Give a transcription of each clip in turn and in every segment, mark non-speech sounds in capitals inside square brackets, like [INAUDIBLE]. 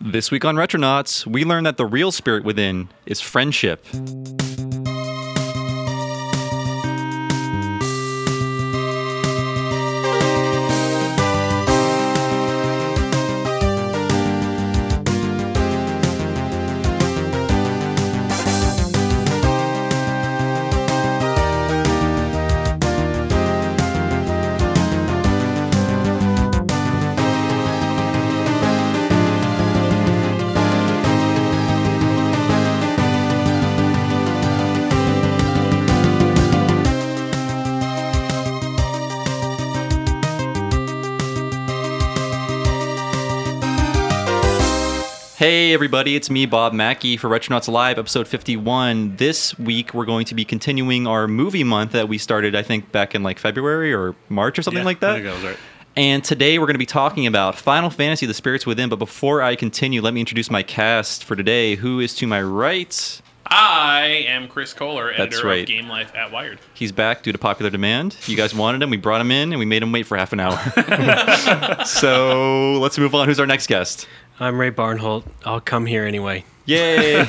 This week on Retronauts, we learn that the real spirit within is friendship. Hey everybody, it's me, Bob Mackey, for Retronauts Live, episode 51. This week we're going to be continuing our movie month that we started, I think, back in like February or March or something Yeah, like I that. think that was right. And today we're going to be talking about Final Fantasy The Spirits Within. But before I continue, let me introduce my cast for today. Who is to my right? I am Chris Kohler, editor That's right. of Game Life at Wired. He's back due to popular demand. You guys wanted him, we brought him in, and we made him wait for half an hour. [LAUGHS] [LAUGHS] so let's move on. Who's our next guest? I'm Ray Barnholt. I'll come here anyway. Yay!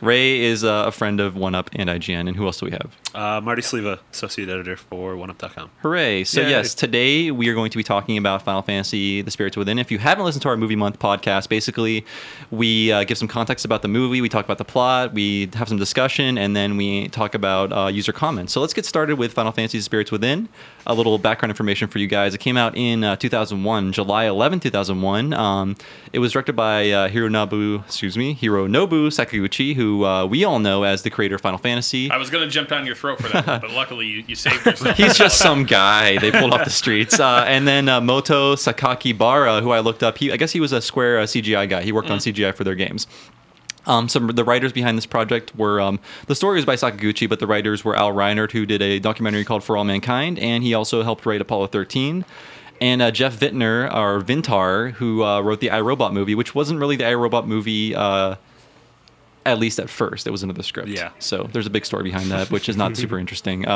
Ray is uh, a friend of One Up and IGN. And who else do we have? Uh, Marty Sliva, associate editor for OneUp.com. Hooray! So Yay. yes, today we are going to be talking about Final Fantasy: The Spirits Within. If you haven't listened to our Movie Month podcast, basically we uh, give some context about the movie, we talk about the plot, we have some discussion, and then we talk about uh, user comments. So let's get started with Final Fantasy: The Spirits Within. A little background information for you guys. It came out in uh, 2001, July 11, 2001. Um, it was directed by uh, Hironobu, excuse me, Hironobu Sakaguchi, who uh, we all know as the creator of Final Fantasy. I was going to jump down your throat for that, one, but luckily you, you saved yourself. [LAUGHS] He's just some guy they pulled off the streets. Uh, and then uh, Moto Sakakibara, who I looked up, he I guess he was a Square uh, CGI guy. He worked on CGI for their games. Um, some the writers behind this project were um, the story was by Sakaguchi, but the writers were Al Reinert, who did a documentary called For All Mankind, and he also helped write Apollo 13. And uh, Jeff Vintner or Vintar, who uh, wrote the I, Robot movie, which wasn't really the I, Robot movie, uh, at least at first. It was another script. Yeah. So there's a big story behind that, which is not [LAUGHS] super interesting.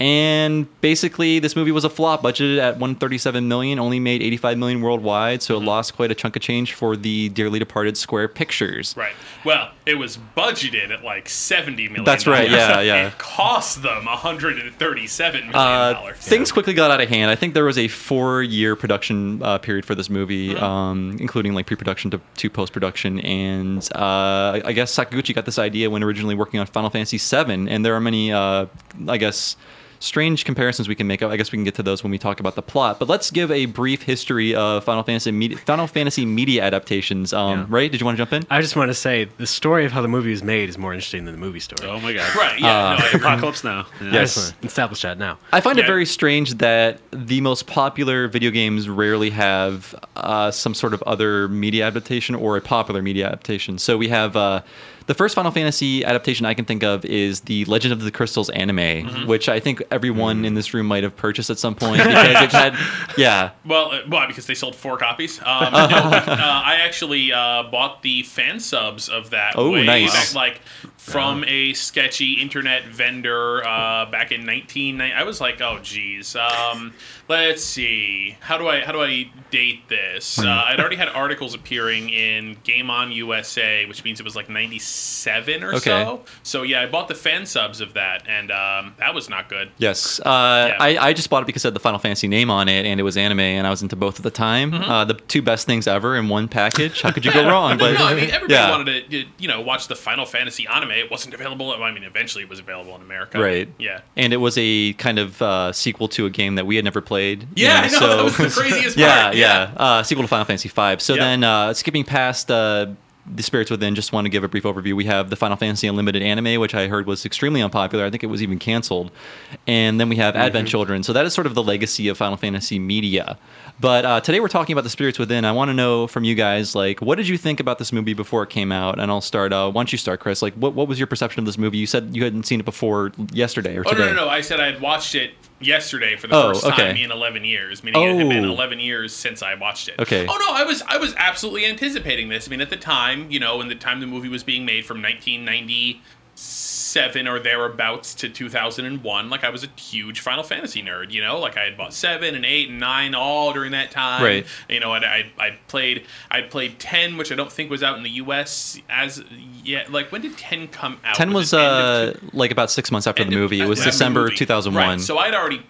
And basically, this movie was a flop, budgeted at 137 million, only made 85 million worldwide, so it lost quite a chunk of change for the dearly departed Square Pictures. Right. Well, it was budgeted at like seventy million. That's right, yeah, yeah. [LAUGHS] It cost them hundred and thirty-seven million Uh, dollars. things quickly got out of hand. I think there was a four-year production uh, period for this movie, um, including like pre-production to, to post-production. And uh, I guess Sakaguchi got this idea when originally working on Final Fantasy VII. And there are many, uh, I guess, strange comparisons we can make. I guess we can get to those when we talk about the plot. But let's give a brief history of Final Fantasy media, Final Fantasy media adaptations. Um, Yeah. Ray, did you want to jump in? I just want to say the story of how the movie was made is more interesting than the movie story. Oh my god. [LAUGHS] Right. Yeah. Uh, no, I agree. Apocalypse Now. Yeah. [LAUGHS] Yes. just want to establish that now. I find it very strange that the most popular video games rarely have uh, some sort of other media adaptation or a popular media adaptation. So we have uh, the first Final Fantasy adaptation I can think of is the Legend of the Crystals anime, Mm-hmm. which I think everyone in this room might have purchased at some [LAUGHS] point because it had, yeah. Well, uh, why? Because they sold four copies. Um, Uh-huh. [LAUGHS] no, uh, I actually uh, bought the fan subs of that. Oh, way nice. back, like from a sketchy internet vendor uh, back in 1990. I was like, oh, geez. Um, let's see. How do I how do I date this? Uh, I'd already had articles appearing in Game On USA, which means it was like 97 or Okay. so. So yeah, I bought the fan subs of that, and um, that was not good. Yes, uh, Yeah. I, I just bought it because it had the Final Fantasy name on it, and it was anime, and I was into both at the time. Mm-hmm. Uh, the two best things ever in one package. How could you go [LAUGHS] wrong? But no, I mean everybody yeah. wanted to, you know, watch the Final Fantasy anime. It wasn't available. I mean, eventually it was available in America. Right. Yeah. And it was a kind of uh, sequel to a game that we had never played. Yeah, you I know, that was the [LAUGHS] craziest yeah, part, Yeah, yeah. Uh, sequel to Final Fantasy V. So Yep. then, uh, skipping past uh, the Spirits Within, just want to give a brief overview. We have the Final Fantasy Unlimited anime, which I heard was extremely unpopular. I think it was even canceled. And then we have Mm-hmm. Advent Children. So that is sort of the legacy of Final Fantasy media. But uh, today we're talking about the Spirits Within. I want to know from you guys, like, what did you think about this movie before it came out? And I'll start. Uh, why don't you start, Chris? Like, what, what was your perception of this movie? You said you hadn't seen it before yesterday or Oh today. no, no, no! I said I had watched it yesterday for the Oh, first okay. time in 11 years. Meaning it had been Oh. 11 years since I watched it. Okay. Oh no, I was I was absolutely anticipating this. I mean, at the time, you know, in the time the movie was being made from seven or thereabouts to 2001 like i was a huge final fantasy nerd you know like i had bought seven and eight and nine all during that time Right. you know and i i played i played 10 which i don't think was out in the us as yet like when did 10 come out 10 was end uh, of like about six months after End the of- movie. It was December movie. 2001. Right. So I'd already.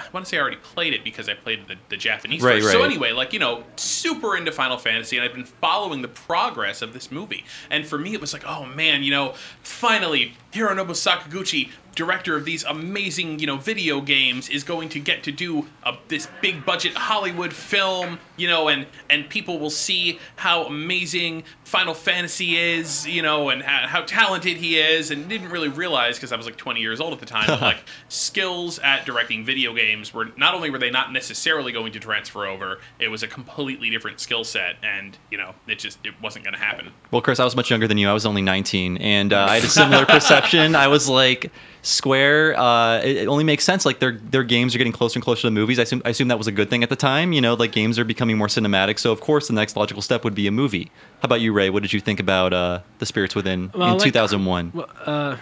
I want to say I already played it because I played the, the Japanese Right, version. So anyway, like you know, super into Final Fantasy, and I've been following the progress of this movie. And for me, it was like, oh man, you know, finally Hironobu Sakaguchi, director of these amazing, you know, video games, is going to get to do a, this big budget Hollywood film, you know, and and people will see how amazing Final Fantasy is, you know, and how, how talented he is, and didn't really realize because I was like 20 years old at the time, that, [LAUGHS] like skills at directing video games were not only were they not necessarily going to transfer over, it was a completely different skill set, and you know, it just it wasn't going to happen. Well, Chris, I was much younger than you. I was only 19, and uh, I had a similar [LAUGHS] perception. I was like, Square, uh, it, it only makes sense. Like their their games are getting closer and closer to the movies. I assume, I assume that was a good thing at the time. You know, like games are becoming more cinematic. So of course, the next logical step would be a movie. How about you, Ray? What did you think about uh, the Spirits Within Well, in 2001? Well, uh,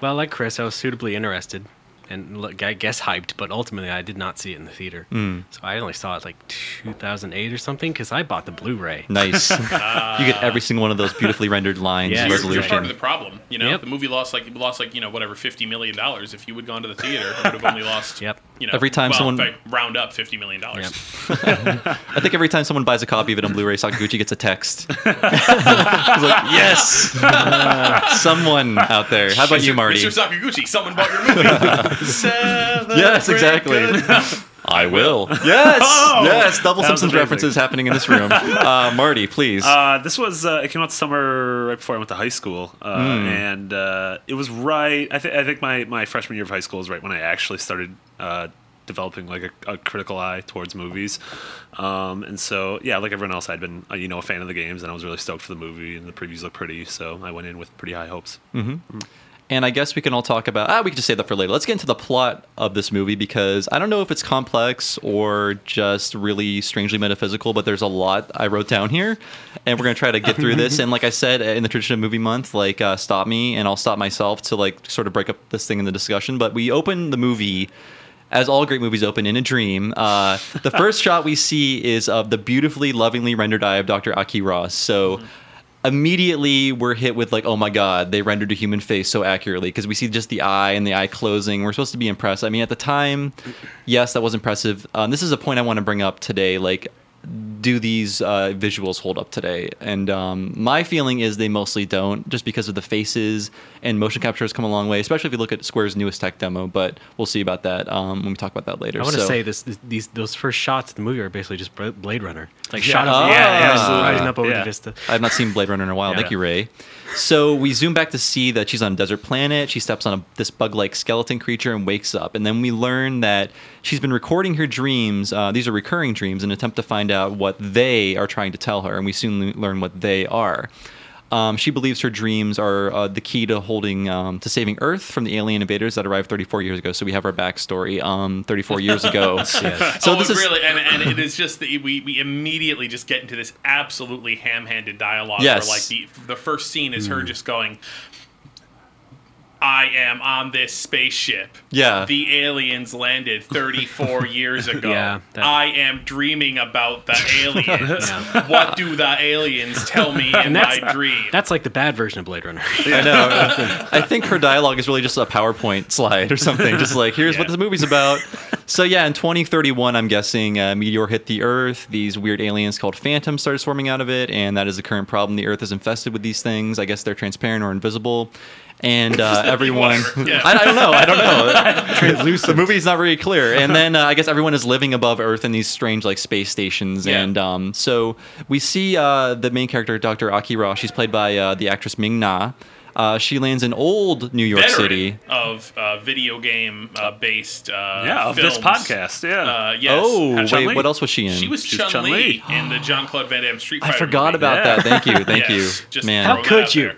well, like Chris, I was suitably interested and look, I guess hyped, but ultimately I did not see it in the theater. Hmm. So I only saw it like 2008 or something because I bought the Blu-ray. Nice. [LAUGHS] you get every single one of those beautifully rendered lines, Yes. You're, resolution. you're part of the problem, you know. Yep. The movie lost like lost like you know whatever 50 million dollars. If you would gone to the theater, it would have only lost. Yep. You know, Every time well, someone- fact, round up 50 million dollars. Yep. [LAUGHS] I think every time someone buys a copy of it on Blu-ray, Sakaguchi gets a text. [LAUGHS] He's like, yes, [LAUGHS] someone out there. How about you, Marty? Mr. Sakaguchi, someone bought your movie. Yes, exactly. Good- I will. [LAUGHS] Yes, yes. Double That Simpsons references happening in this [LAUGHS] room. Uh, Marty, please. Uh, this was uh, it came out summer right before I went to high school, uh, Hmm. and uh, it was right. I think I think my, my freshman year of high school is right when I actually started uh, developing like a, a critical eye towards movies, um, and so yeah, like everyone else, I'd been uh, you know a fan of the games, and I was really stoked for the movie, and the previews looked pretty, so I went in with pretty high hopes. And I guess we can all talk about. Ah, we can just save that for later. Let's get into the plot of this movie because I don't know if it's complex or just really strangely metaphysical, but there's a lot I wrote down here, and we're gonna try to get through this. And like I said, in the tradition of movie month, like uh, stop me and I'll stop myself to like sort of break up this thing in the discussion. But we open the movie. As all great movies open in a dream, uh, the first shot we see is of the beautifully, lovingly rendered eye of Dr. Aki Ross. So, immediately we're hit with like oh my god they rendered a human face so accurately because we see just the eye and the eye closing. We're supposed to be impressed. I mean at the time yes that was impressive. Um, this is a point i want to bring up today like do these uh, visuals hold up today? And um, my feeling is they mostly don't just because of the faces and motion capture has come a long way especially if you look at square's newest tech demo but we'll see about that um, when we talk about that later. I want to So- say this, these those first shots of the movie are basically just Blade Runner. It's like Yeah. shot of Oh. Yeah, yeah, absolutely. rising up over Yeah. the vista. I've not seen Blade Runner in a while. Yeah. Thank you, Ray. So we zoom back to see that she's on a desert planet. She steps on a, this bug-like skeleton creature and wakes up. And then we learn that she's been recording her dreams. Uh, these are recurring dreams, in an attempt to find out what they are trying to tell her. And we soon learn what they are. Um, she believes her dreams are uh, the key to holding um, to saving Earth from the alien invaders that arrived 34 years ago. So we have our backstory. Um, 34 years ago. [LAUGHS] Yes. [LAUGHS] So oh, this is really, and, and it is just that we, we immediately just get into this absolutely ham-handed dialogue. Yes. Where like the the first scene is her just going, "I am on this spaceship. Yeah. the aliens landed 34 [LAUGHS] years ago. Yeah, that- I am dreaming about the [LAUGHS] aliens. What do the aliens tell me [LAUGHS] in my that's- dream? That's like the bad version of Blade Runner. I know. I think her dialogue is really just a PowerPoint slide or something. Just like, here's what Yeah. this movie's about. So yeah, in 2031, I'm guessing a meteor hit the Earth. These weird aliens called phantoms started swarming out of it, and that is the current problem. The Earth is infested with these things. I guess they're transparent or invisible. And uh, everyone, [LAUGHS] Yeah. I, I don't know, I don't know. [LAUGHS] Translucent. The movie's not very clear. And [LAUGHS] then uh, I guess everyone is living above Earth in these strange like space stations. Yeah. And um, so we see uh, the main character, Dr. Aki Ross. She's played by uh, the actress Ming Na. Uh, she lands in old New York Veteran City. of uh, video game uh, based uh, yeah, of this podcast. Yeah. Uh, yes. Oh, Had Chun-Li? wait, what else was she in? She was She's Chun Li Chun-Li. in the John Claude Van Damme Street I forgot movie. about Yeah. that. Thank you, thank [LAUGHS] Yes, you, just man. throw How could you?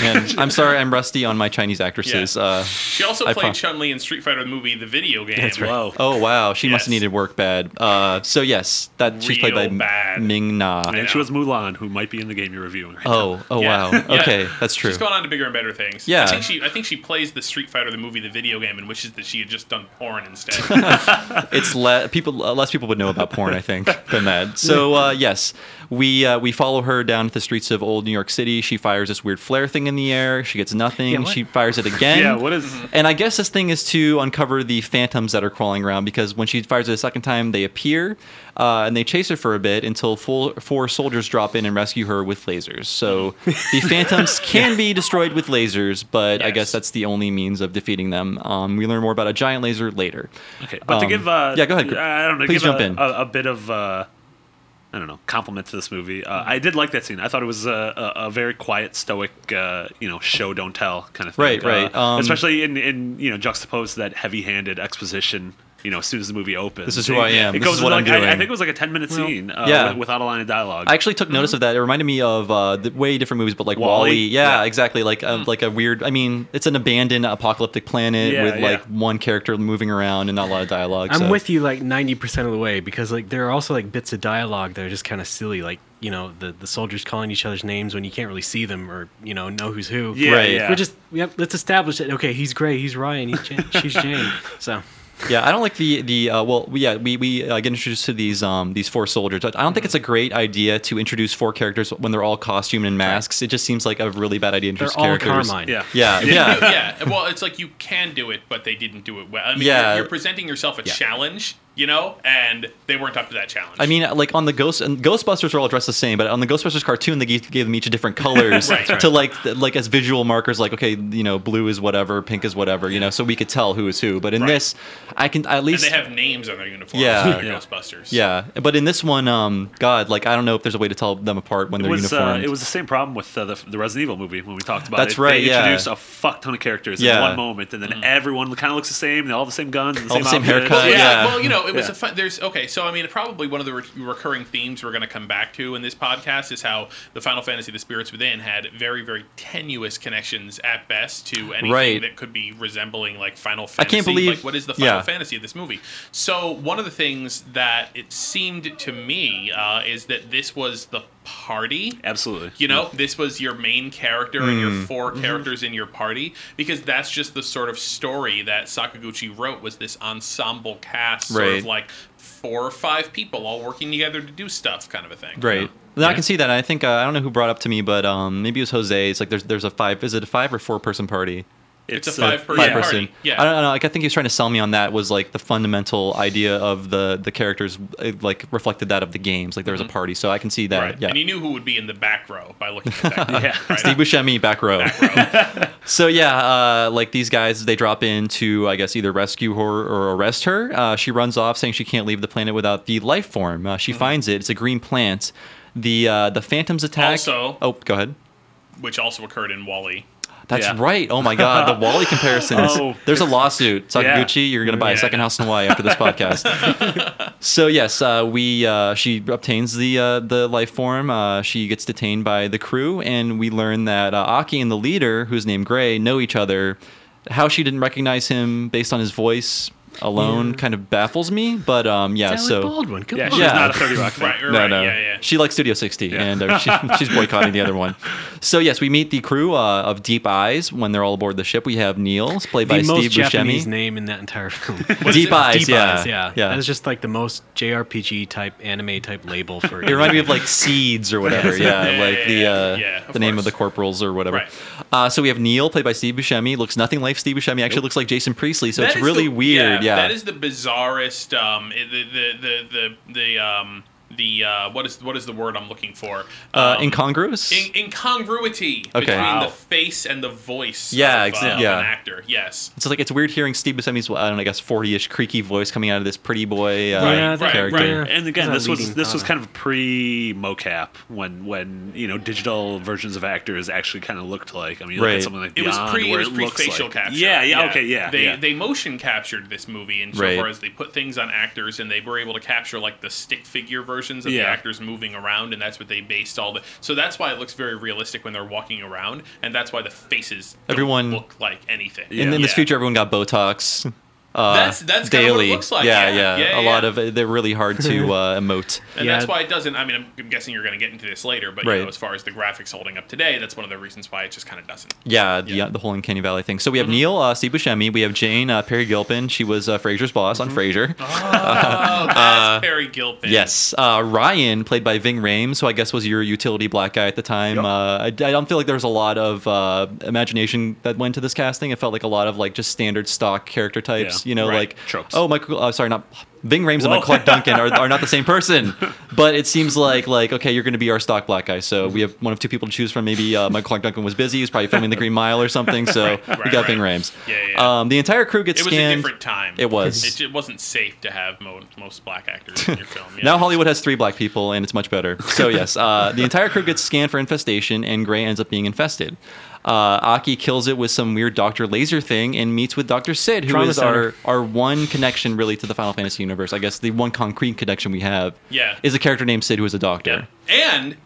man. [LAUGHS] I'm sorry, I'm rusty on my Chinese actresses. Yeah. Uh, She also I played pro- Chun Li in Street Fighter the movie, the video game. That's right. Whoa. oh wow, she must have needed work bad. Uh, so yes, that she's played by bad. Ming Na. And she was Mulan, who might be in the game you're reviewing right now. Oh, oh Yeah. wow. [LAUGHS] Okay, that's true. She's going on to bigger bigger and better things. Yeah. I think she I think she plays the Street Fighter the movie the video game and wishes that she had just done porn instead. [LAUGHS] it's le- people uh, less people would know about porn, I think, than that. So uh, yes, we uh, we follow her down the streets of old New York City. She fires this weird flare thing in the air. She gets nothing. Yeah, she fires it again. Yeah, what is- And I guess this thing is to uncover the phantoms that are crawling around because when she fires it a second time, they appear uh, and they chase her for a bit until full, four soldiers drop in and rescue her with lasers. So [LAUGHS] the phantoms can be destroyed with lasers, but I guess that's the only means of defeating them. Um, we learn more about a giant laser later. Okay, but to Um, give uh, yeah, go ahead. I don't know. Please give jump a, in. A, a bit of uh, I don't know compliment to this movie. Uh, Mm-hmm. I did like that scene. I thought it was a, a, a very quiet, stoic, uh, you know, show don't tell kind of thing. Right, right. Uh, Um, especially in in you know juxtaposed to that heavy-handed exposition. You know, as soon as the movie opens, This is who I am. It This goes is what like, I'm I, I think it was like a ten-minute scene. Uh, yeah. without a line of dialogue. I actually took notice of that. It reminded me of uh, the way different movies, but like Wally. Wall-E? Yeah, Yeah. exactly. Like uh, like a weird. I mean, it's an abandoned apocalyptic planet Yeah, with yeah. like one character moving around and not a lot of dialogue. I'm so- with you like 90% of the way because like there are also like bits of dialogue that are just kind of silly like you know the the soldiers calling each other's names when you can't really see them or you know know who's who. yeah, Right. yeah. We're just yep, let's establish it. Okay, he's Gray, he's Ryan, he's Jane, she's [LAUGHS] Jane. So Yeah, I don't like the the uh, well, yeah, we we uh, get introduced to these um these four soldiers. I don't think it's a great idea to introduce four characters when they're all costumed in masks. It just seems like a really bad idea to introduce they're introduce all characters. Carmine. yeah. Yeah, [LAUGHS] You- yeah. yeah. Well, it's like you can do it, but they didn't do it well. I mean, Yeah. you're, you're presenting yourself a Yeah. challenge, you know, and they weren't up to that challenge. I mean, like on the Ghost and Ghostbusters are all dressed the same, but on the Ghostbusters cartoon, they gave, gave them each a different [LAUGHS] colors Right, right. to like like as visual markers. Like, okay, you know, blue is whatever, pink is whatever, you know, so we could tell who is who. But in Right. this, I can at and least they have names on their uniforms. Yeah. like Yeah. Ghostbusters. yeah. But in this one, um, God, like I don't know if there's a way to tell them apart when It they're was, uh, it was the same problem with uh, the, the Resident Evil movie when we talked about That's it. right, They yeah. introduced a fuck ton of characters Yeah. in one moment, and then everyone kind of looks the same. They all have the same guns, and the All same, the same outfits. haircut, Well, yeah, yeah. Well, you know, it was Yeah. a fun. There's okay. So I mean, probably one of the re- recurring themes we're going to come back to in this podcast is how the Final Fantasy: The Spirits Within had very, very tenuous connections at best to anything Right. that could be resembling like Final Fantasy. I can't believe- like what is the Final yeah. Fantasy of this movie. So one of the things that it seemed to me uh, is that this was the party Absolutely. you know, this was your main character and your Hmm. 4 Mm-hmm. characters in your party because that's just the sort of story that Sakaguchi wrote was this ensemble cast, sort Right. of like four or five people all working together to do stuff, kind of a thing. Right. No, I can see that. I think uh, I don't know who brought up to me, but um, maybe it was Jose. It's like there's there's a five. Is it a five or four person party? It's a uh, five-person Five Yeah. person. yeah. I don't know. Like I think he was trying to sell me on that was like the fundamental idea of the the characters uh, like reflected that of the games. Like there was a party, so I can see that. Mm-hmm. Right. Yeah. And you knew who would be in the back row by looking at that. [LAUGHS] Yeah. right? Steve Buscemi back row. [LAUGHS] so yeah, uh, like these guys, they drop in to I guess either rescue her or arrest her. Uh, she runs off saying she can't leave the planet without the life form. Uh, Mm-hmm. she finds it. It's a green plant. The uh, the phantoms attack. Also- oh, go ahead. Which also occurred in Wall-E. That's Yeah. right. Oh my God, the Wall-E [LAUGHS] comparisons. Oh. There's a lawsuit. Sakaguchi, Yeah. you're gonna buy a second house in Hawaii after this [LAUGHS] podcast. so yes, uh, we uh, she obtains the uh, the life form. Uh, she gets detained by the crew, and we learn that uh, Aki and the leader, who's named Gray, know each other. How she didn't recognize him based on his voice alone Yeah. kind of baffles me. But um, yeah, Alec so. Baldwin, come Yeah, on. she's Yeah. not a 30 Rock fan. [LAUGHS] Right, No, right, no. yeah, yeah. She likes Studio 60, Yeah. and uh, she, [LAUGHS] she's boycotting the other one. So yes, we meet the crew uh, of Deep Eyes when they're all aboard the ship. We have Neil, played The by most Steve Japanese Buscemi. name in that entire film. [LAUGHS] Deep Eyes, Deep yeah, Eyes, yeah. yeah. That's just like the most JRPG type anime type label for. It reminded me of like Seeds or whatever. Yeah, Yeah, like yeah, the uh, yeah, of the name of the corporals or whatever. Right. Uh, so we have Neil, played by Steve Buscemi. Looks nothing like Steve Buscemi. Actually, looks like Jason Priestley. So That it's really the- weird. Yeah. that is the bizarrest. Um, the the the the the um the uh, what is what is the word I'm looking for? uh, Um, incongruous. in- incongruity Okay. between Wow. the face and the voice. Yeah, of, exa- uh, yeah. an actor. Yes. it's like it's weird hearing Steve Buscemi's I don't know, I guess forty-ish creaky voice coming out of this pretty boy uh, Yeah, that- character. right. And again, this was this was kind of pre mocap when when you know digital versions of actors actually kind of looked like. I mean, you look Right. at something like It was Beyond, pre it was pre facial like, capture. Yeah, yeah, okay, yeah. They yeah. they motion captured this movie in so Right. far as they put things on actors and they were able to capture like the stick figure versions of the Yeah. actors moving around and that's what they based all the. So that's why it looks very realistic when they're walking around and that's why the faces don't Everyone- look like anything. And in this Yeah. future, everyone got Botox. Uh, That's- that's kinda what it daily. looks like. Yeah, Yeah, yeah. yeah, a lot yeah. of they're really hard to [LAUGHS] uh, emote. And Yeah. that's why it doesn't. I mean, I'm, I'm guessing you're going to get into this later, but you Right. know, as far as the graphics holding up today, that's one of the reasons why it just kind of doesn't. Yeah, the, Yeah. uh, the whole Uncanny Valley thing. So we have Mm-hmm. Neil uh, Steve Buscemi. We have Jane uh, Peri Gilpin. She was uh, Frasier's boss Mm-hmm. on Frasier. Oh, that's [LAUGHS] Peri Gilpin. Yes, uh, Ryan, played by Ving Rhames, who I guess was your utility black guy at the time. Yep. Uh, I, I don't feel like there was a lot of uh, imagination that went to this casting. It felt like a lot of like just standard stock character types. You know, right. like Tropes. oh, Michael. Uh, sorry, not Ving Rhames and. Michael Clarke Duncan are, are not the same person. [LAUGHS] But it seems like like okay, you're going to be our stock black guy. So we have one of two people to choose from. Maybe uh, Michael Clarke Duncan was busy. He was probably filming The Green Mile or something. So we right, got Ving. Rhames. Yeah, yeah, yeah. Um, the entire crew gets scanned. It was a different time. It was. It, it wasn't safe to have mo- most black actors in your [LAUGHS] film. Yeah. Now Hollywood has three black people, and it's much better. So yes, uh, the entire crew gets scanned for infestation, and Gray ends up being infested. Uh, Aki kills it with some weird Doctor Laser thing and meets with Doctor Sid, who is Trauma our, Center. our one connection really to the Final Fantasy universe. I guess the one concrete connection we have Yeah. is a character named Sid who is a doctor. Yeah. And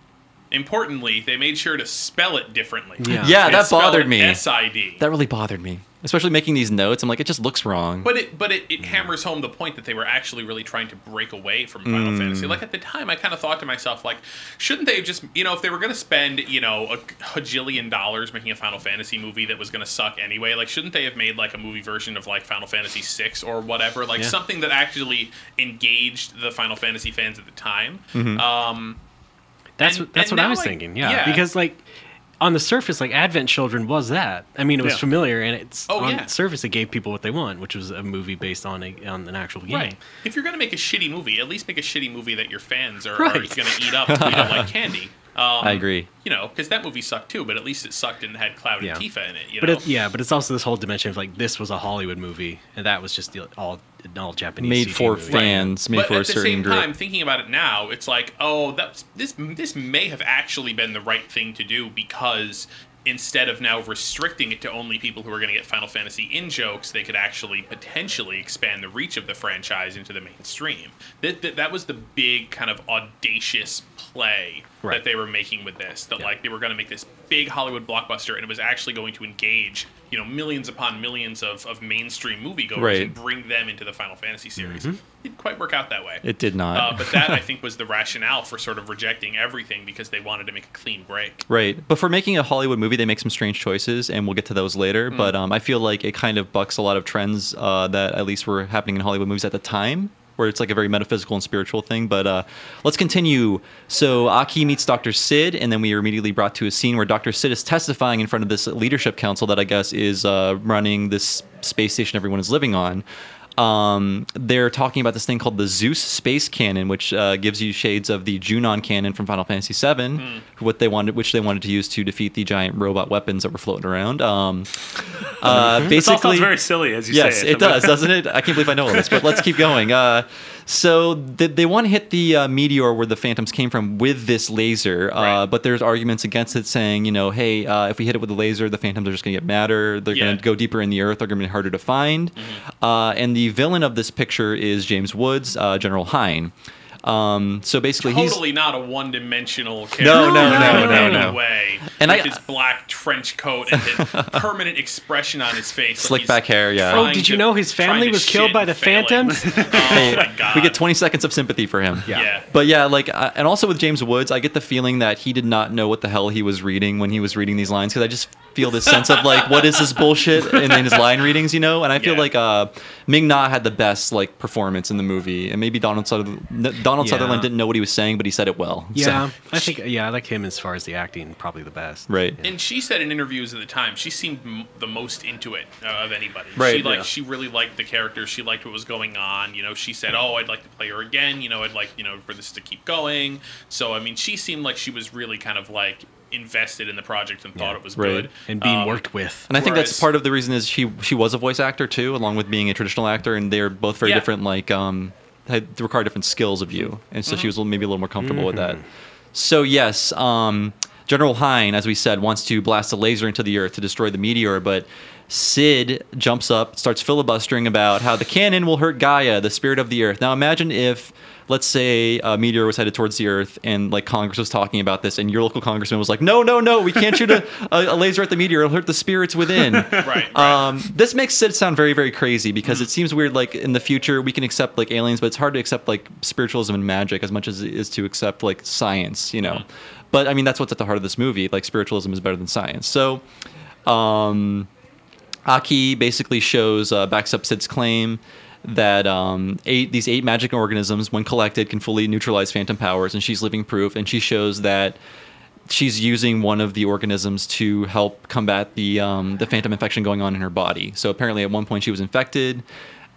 importantly, they made sure to spell it differently. Yeah. Yeah, that bothered me. S-I-D. That really bothered me, especially making these notes. I'm like, it just looks wrong. But it but it, it hammers home the point that they were actually really trying to break away from Final Mm. Fantasy. Like at the time, I kind of thought to myself, like, shouldn't they just you know if they were going to spend you know a hajillion dollars making a Final Fantasy movie that was going to suck anyway, like shouldn't they have made like a movie version of like Final Fantasy VI or whatever, like Yeah. something that actually engaged the Final Fantasy fans at the time? Mm-hmm. Um, That's And- what that's and what I was I- thinking. Yeah. yeah. because like on the surface, like Advent Children was that. I mean, it was Yeah. familiar, and it's Oh, on yeah. the surface it gave people what they want, which was a movie based on a on an actual game. Right. If you're gonna make a shitty movie, at least make a shitty movie that your fans are, are gonna eat up, eat up like [LAUGHS] candy. Um, I agree. You know, because that movie sucked too, but at least it sucked and had Cloud Yeah. and Tifa in it. You But know. it, yeah, but it's also this whole dimension of like this was a Hollywood movie, and that was just the, all all Japanese made CG for movie. fans, made but for a at the certain same group. time, thinking about it now, it's like, oh, that's this. This may have actually been the right thing to do because instead of now restricting it to only people who are going to get Final Fantasy in jokes, they could actually potentially expand the reach of the franchise into the mainstream. That that, that was the big kind of audacious play that they were making with this. That Yeah. like they were going to make this big Hollywood blockbuster, and it was actually going to engage you know millions upon millions of, of mainstream moviegoers Right. and bring them into the Final Fantasy series. It didn't quite work out that way. it did not. Uh, but that I [LAUGHS] think was the rationale for sort of rejecting everything because they wanted to make a clean break. Right, but for making a Hollywood movie, they make some strange choices, and we'll get to those later. Hmm. But um, I feel like it kind of bucks a lot of trends uh, that at least were happening in Hollywood movies at the time, where it's like a very metaphysical and spiritual thing. But uh, let's continue. So Aki meets Dr. Sid, and then we are immediately brought to a scene where Dr. Sid is testifying in front of this leadership council that I guess is uh, running this space station everyone is living on um, they're talking about this thing called the Zeus space cannon, which uh, gives you shades of the Junon cannon from Final Fantasy VII, Hmm. what they wanted, which they wanted to use to defeat the giant robot weapons that were floating around. Um, uh, [LAUGHS] basically, sounds very silly as you say. yes, say it does, doesn't it? I can't believe I know all this, but let's keep going. Uh, so th- they want to hit the uh, meteor where the phantoms came from with this laser, uh, Right. but there's arguments against it, saying, you know, hey, uh, if we hit it with a laser, the phantoms are just going to get madder. They're Yeah. going to go deeper in the earth. They're going to be harder to find. Uh, and the villain of this picture is James Woods, uh, General Hein. Um, so basically, he's Totally not a one-dimensional character. No, no, in no, no, any no. way. And with I- his black trench coat and his [LAUGHS] permanent expression on his face, Slick he's back hair, yeah. Oh, did you to- know his family was killed by the. Phantoms? [LAUGHS] oh Hey, my god! we get 20 seconds of sympathy for him. Yeah. Yeah. But yeah, like, uh, and also with James Woods, I get the feeling that he did not know what the hell he was reading when he was reading these lines because I just feel this sense of like, what is this bullshit in, in his [LAUGHS] line readings, you know? And I feel Yeah. like uh, Ming Na had the best like performance in the movie, and maybe Donald Sutherland, Donald Yeah. Sutherland didn't know what he was saying, but he said it well. Yeah, So, I think yeah, I like him as far as the acting, probably the best. right. And she said in interviews at the time, she seemed m- the most into it uh, of anybody. Right, She like yeah. she really liked the character. She liked what was going on. You know, she said, "Oh, I'd like to play her again. You know, I'd like you know for this to keep going." So I mean, she seemed like she was really kind of like invested in the project and thought it was Right. good And being Um, worked with. And I think that's part of the reason is she she was a voice actor too, along with being a traditional actor, and they're both very Yeah. different. Like um, had they require different skills of you, and so she was maybe a little more comfortable with that. So yes, um, General Hein, as we said, wants to blast a laser into the Earth to destroy the meteor, but Sid jumps up, starts filibustering about how the cannon will hurt Gaia, the spirit of the earth. Now imagine if, let's say, a meteor was headed towards the earth, and like Congress was talking about this, and your local congressman was like, "No, no, no, we can't shoot a, a, laser at the meteor; it'll hurt the spirits within." [LAUGHS] Right. right. Um, this makes Sid sound very, very crazy because it seems weird. Like in the future, we can accept like aliens, but it's hard to accept like spiritualism and magic as much as it is to accept like science. You know, but I mean that's what's at the heart of this movie. Like spiritualism is better than science. So, um, Aki basically shows uh, backs up Sid's claim that um, eight these eight magic organisms, when collected, can fully neutralize phantom powers, and she's living proof. And she shows that she's using one of the organisms to help combat the um, the phantom infection going on in her body. So apparently, at one point, she was infected,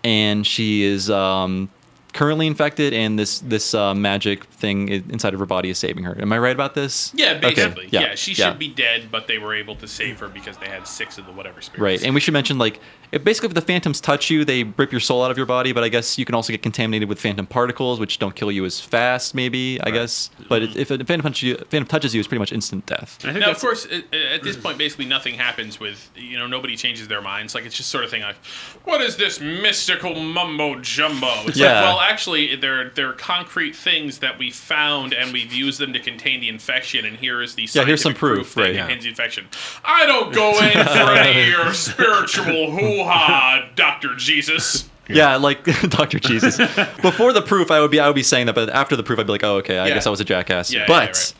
and she is um, currently infected, and this this uh, magic thing inside of her body is saving her. Am I right about this? Yeah, Okay, basically. Yeah, she yeah. should be dead, but they were able to save her because they had six of the whatever spirits. Right, and we should mention like if basically if the phantoms touch you, they rip your soul out of your body. But I guess you can also get contaminated with phantom particles, which don't kill you as fast, maybe. I guess. But it, if a phantom touches you, phantom touches you, it's pretty much instant death. Now, of course, at, at this point, basically nothing happens with you know nobody changes their minds. Like it's just sort of thing like, what is this mystical mumbo jumbo? It's Yeah. like, well, actually, they're they're concrete things that we found and we've used them to contain the infection. And here is the Yeah, here's some scientific proof, that right. contains the infection. I don't go in for [LAUGHS] any of your spiritual [LAUGHS] hoo ha, [LAUGHS] Doctor Jesus. Yeah, like [LAUGHS] Doctor Jesus. [LAUGHS] Before the proof, I would be I would be saying that, but after the proof, I'd be like, oh, okay, I Yeah. guess I was a jackass. Yeah, yeah, but.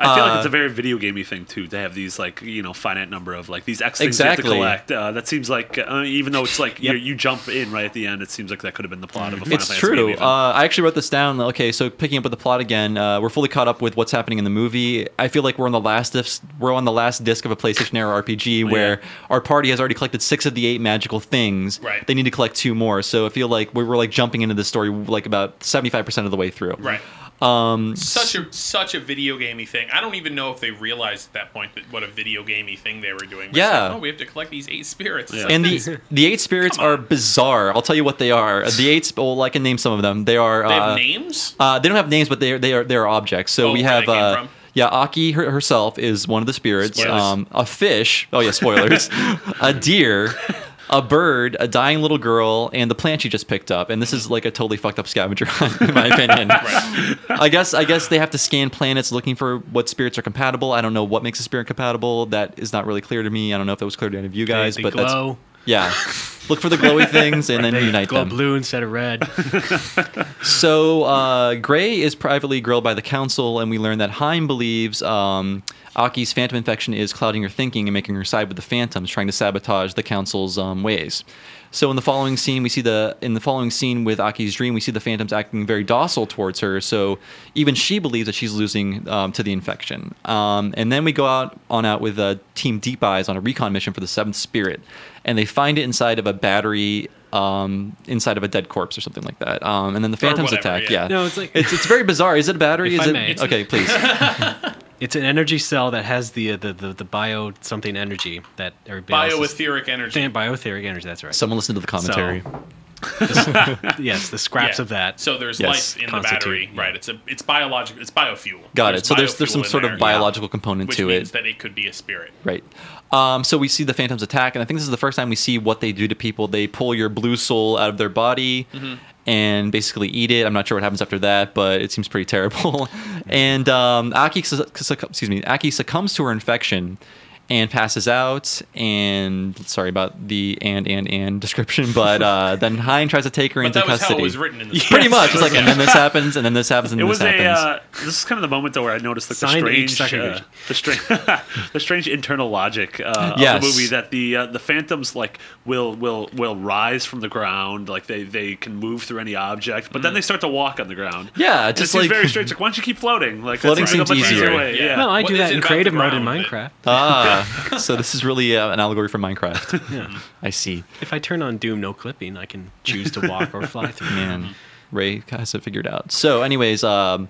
I feel Uh, like it's a very video gamey thing too to have these like you know finite number of like these X things you have to collect. Uh, that seems like uh, even though it's like [LAUGHS] you you jump in right at the end, it seems like that could have been the plot of a Final It's Fantasy true. Uh, I actually wrote this down. Okay, so picking up with the plot again, uh, we're fully caught up with what's happening in the movie. I feel like we're on the last disc, we're on the last disc of a PlayStation era RPG where our party has already collected six of the eight magical things. Right. They need to collect two more. So I feel like we were like jumping into the story like about seventy five percent of the way through. Right. Um, Such a such a video gamey thing. I don't even know if they realized at that point that what a video gamey thing they were doing. Yeah. like, oh, we have to collect these eight spirits. It's Yeah. like, and the [LAUGHS] the eight spirits are bizarre. I'll tell you what they are. The eight. sp- Well, I can name some of them. They are. they have uh, names. Uh, they don't have names, but they are they are they are objects. So Oh, we where have they came uh, from? yeah, Aki her, herself is one of the spirits. Um, a fish. Oh yeah, spoilers. [LAUGHS] a deer. A bird, a dying little girl, and the plant she just picked up, and this is like a totally fucked up scavenger hunt, in my opinion. [LAUGHS] I guess I guess they have to scan planets looking for what spirits are compatible. I don't know what makes a spirit compatible. That is not really clear to me. I don't know if that was clear to any of you guys, but glow. that's yeah. Look for the glowy [LAUGHS] things and then They unite glow them. blue instead of red. [LAUGHS] So uh, Gray is privately grilled by the council, and we learn that Hein believes um, Aki's phantom infection is clouding her thinking and making her side with the phantoms, trying to sabotage the council's um, ways. So in the following scene, we see the in the following scene with Aki's dream, we see the phantoms acting very docile towards her. So even she believes that she's losing um, to the infection. Um, and then we go out on out with uh, Team Deep Eyes on a recon mission for the Seventh Spirit, and they find it inside of a battery. Um, inside of a dead corpse or something like that, um, and then the phantoms whatever, attack. yeah. Yeah, No, it's like- it's it's very bizarre. Is it a battery? If Is I it may. Okay? Please. [LAUGHS] It's an energy cell that has the uh, the, the, the bio something energy that everybody else is- Bioetheric energy. Th- bioetheric energy. That's right. Someone listen to the commentary. [LAUGHS] yes, the scraps Yeah. of that. So there's Yes, life in the battery, yeah. right? It's a it's biological. It's biofuel. Got it. So there's there's some sort there, of biological component which to means it. that it could be a spirit. Right. Um, so we see the phantoms attack, and I think this is the first time we see what they do to people. They pull your blue soul out of their body Mm-hmm. And basically eat it. I'm not sure what happens after that, but it seems pretty terrible. [LAUGHS] and um, Aki, excuse me, Aki succumbs to her infection and passes out. And sorry about the and and and description, but uh, [LAUGHS] then Hein tries to take her But into that was custody. how it was written in the [LAUGHS] Pretty script. much. It's like, [LAUGHS] and then this happens, and then this happens, and It then was this a. happens. Uh, this is kind of the moment though where I noticed like the strange, uh, the strange, the strange internal logic uh, Yes. of the movie that the uh, the phantoms like will will will rise from the ground, like they they can move through any object, but then they start to walk on the ground. yeah, It just seems like very strange. Like, why don't you keep floating? Like Floating that's like seems a much easier. way. Yeah. Yeah. well, I What do is that in creative mode in Minecraft. ah. So this is really uh, an allegory for Minecraft. [LAUGHS] Yeah. I see. If I turn on Doom no clipping, I can choose to walk or fly through. Man, Ray has it figured out. So, anyways, um,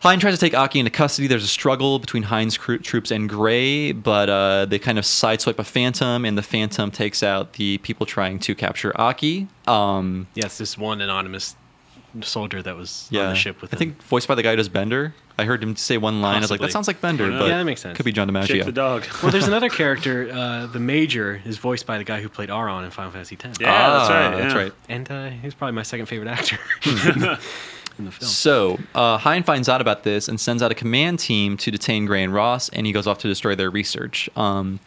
Hein tries to take Aki into custody. There's a struggle between Hein's cro- troops and Gray, but uh, they kind of sideswipe a Phantom, and the Phantom takes out the people trying to capture Aki. Um, Yes, this one anonymous soldier that was yeah, on the ship with I him. think voiced by the guy who does Bender. I heard him say one line. I was like, that sounds like Bender, But Yeah, that makes sense. Could be John Jake DiMaggio. the dog. [LAUGHS] Well, there's another [LAUGHS] character, uh, the Major, is voiced by the guy who played Auron in Final Fantasy X. Yeah, that's Ah, right, That's right. And uh, he's probably my second favorite actor [LAUGHS] in the film. So uh, Hein finds out about this and sends out a command team to detain Gray and Ross, and he goes off to destroy their research. Um,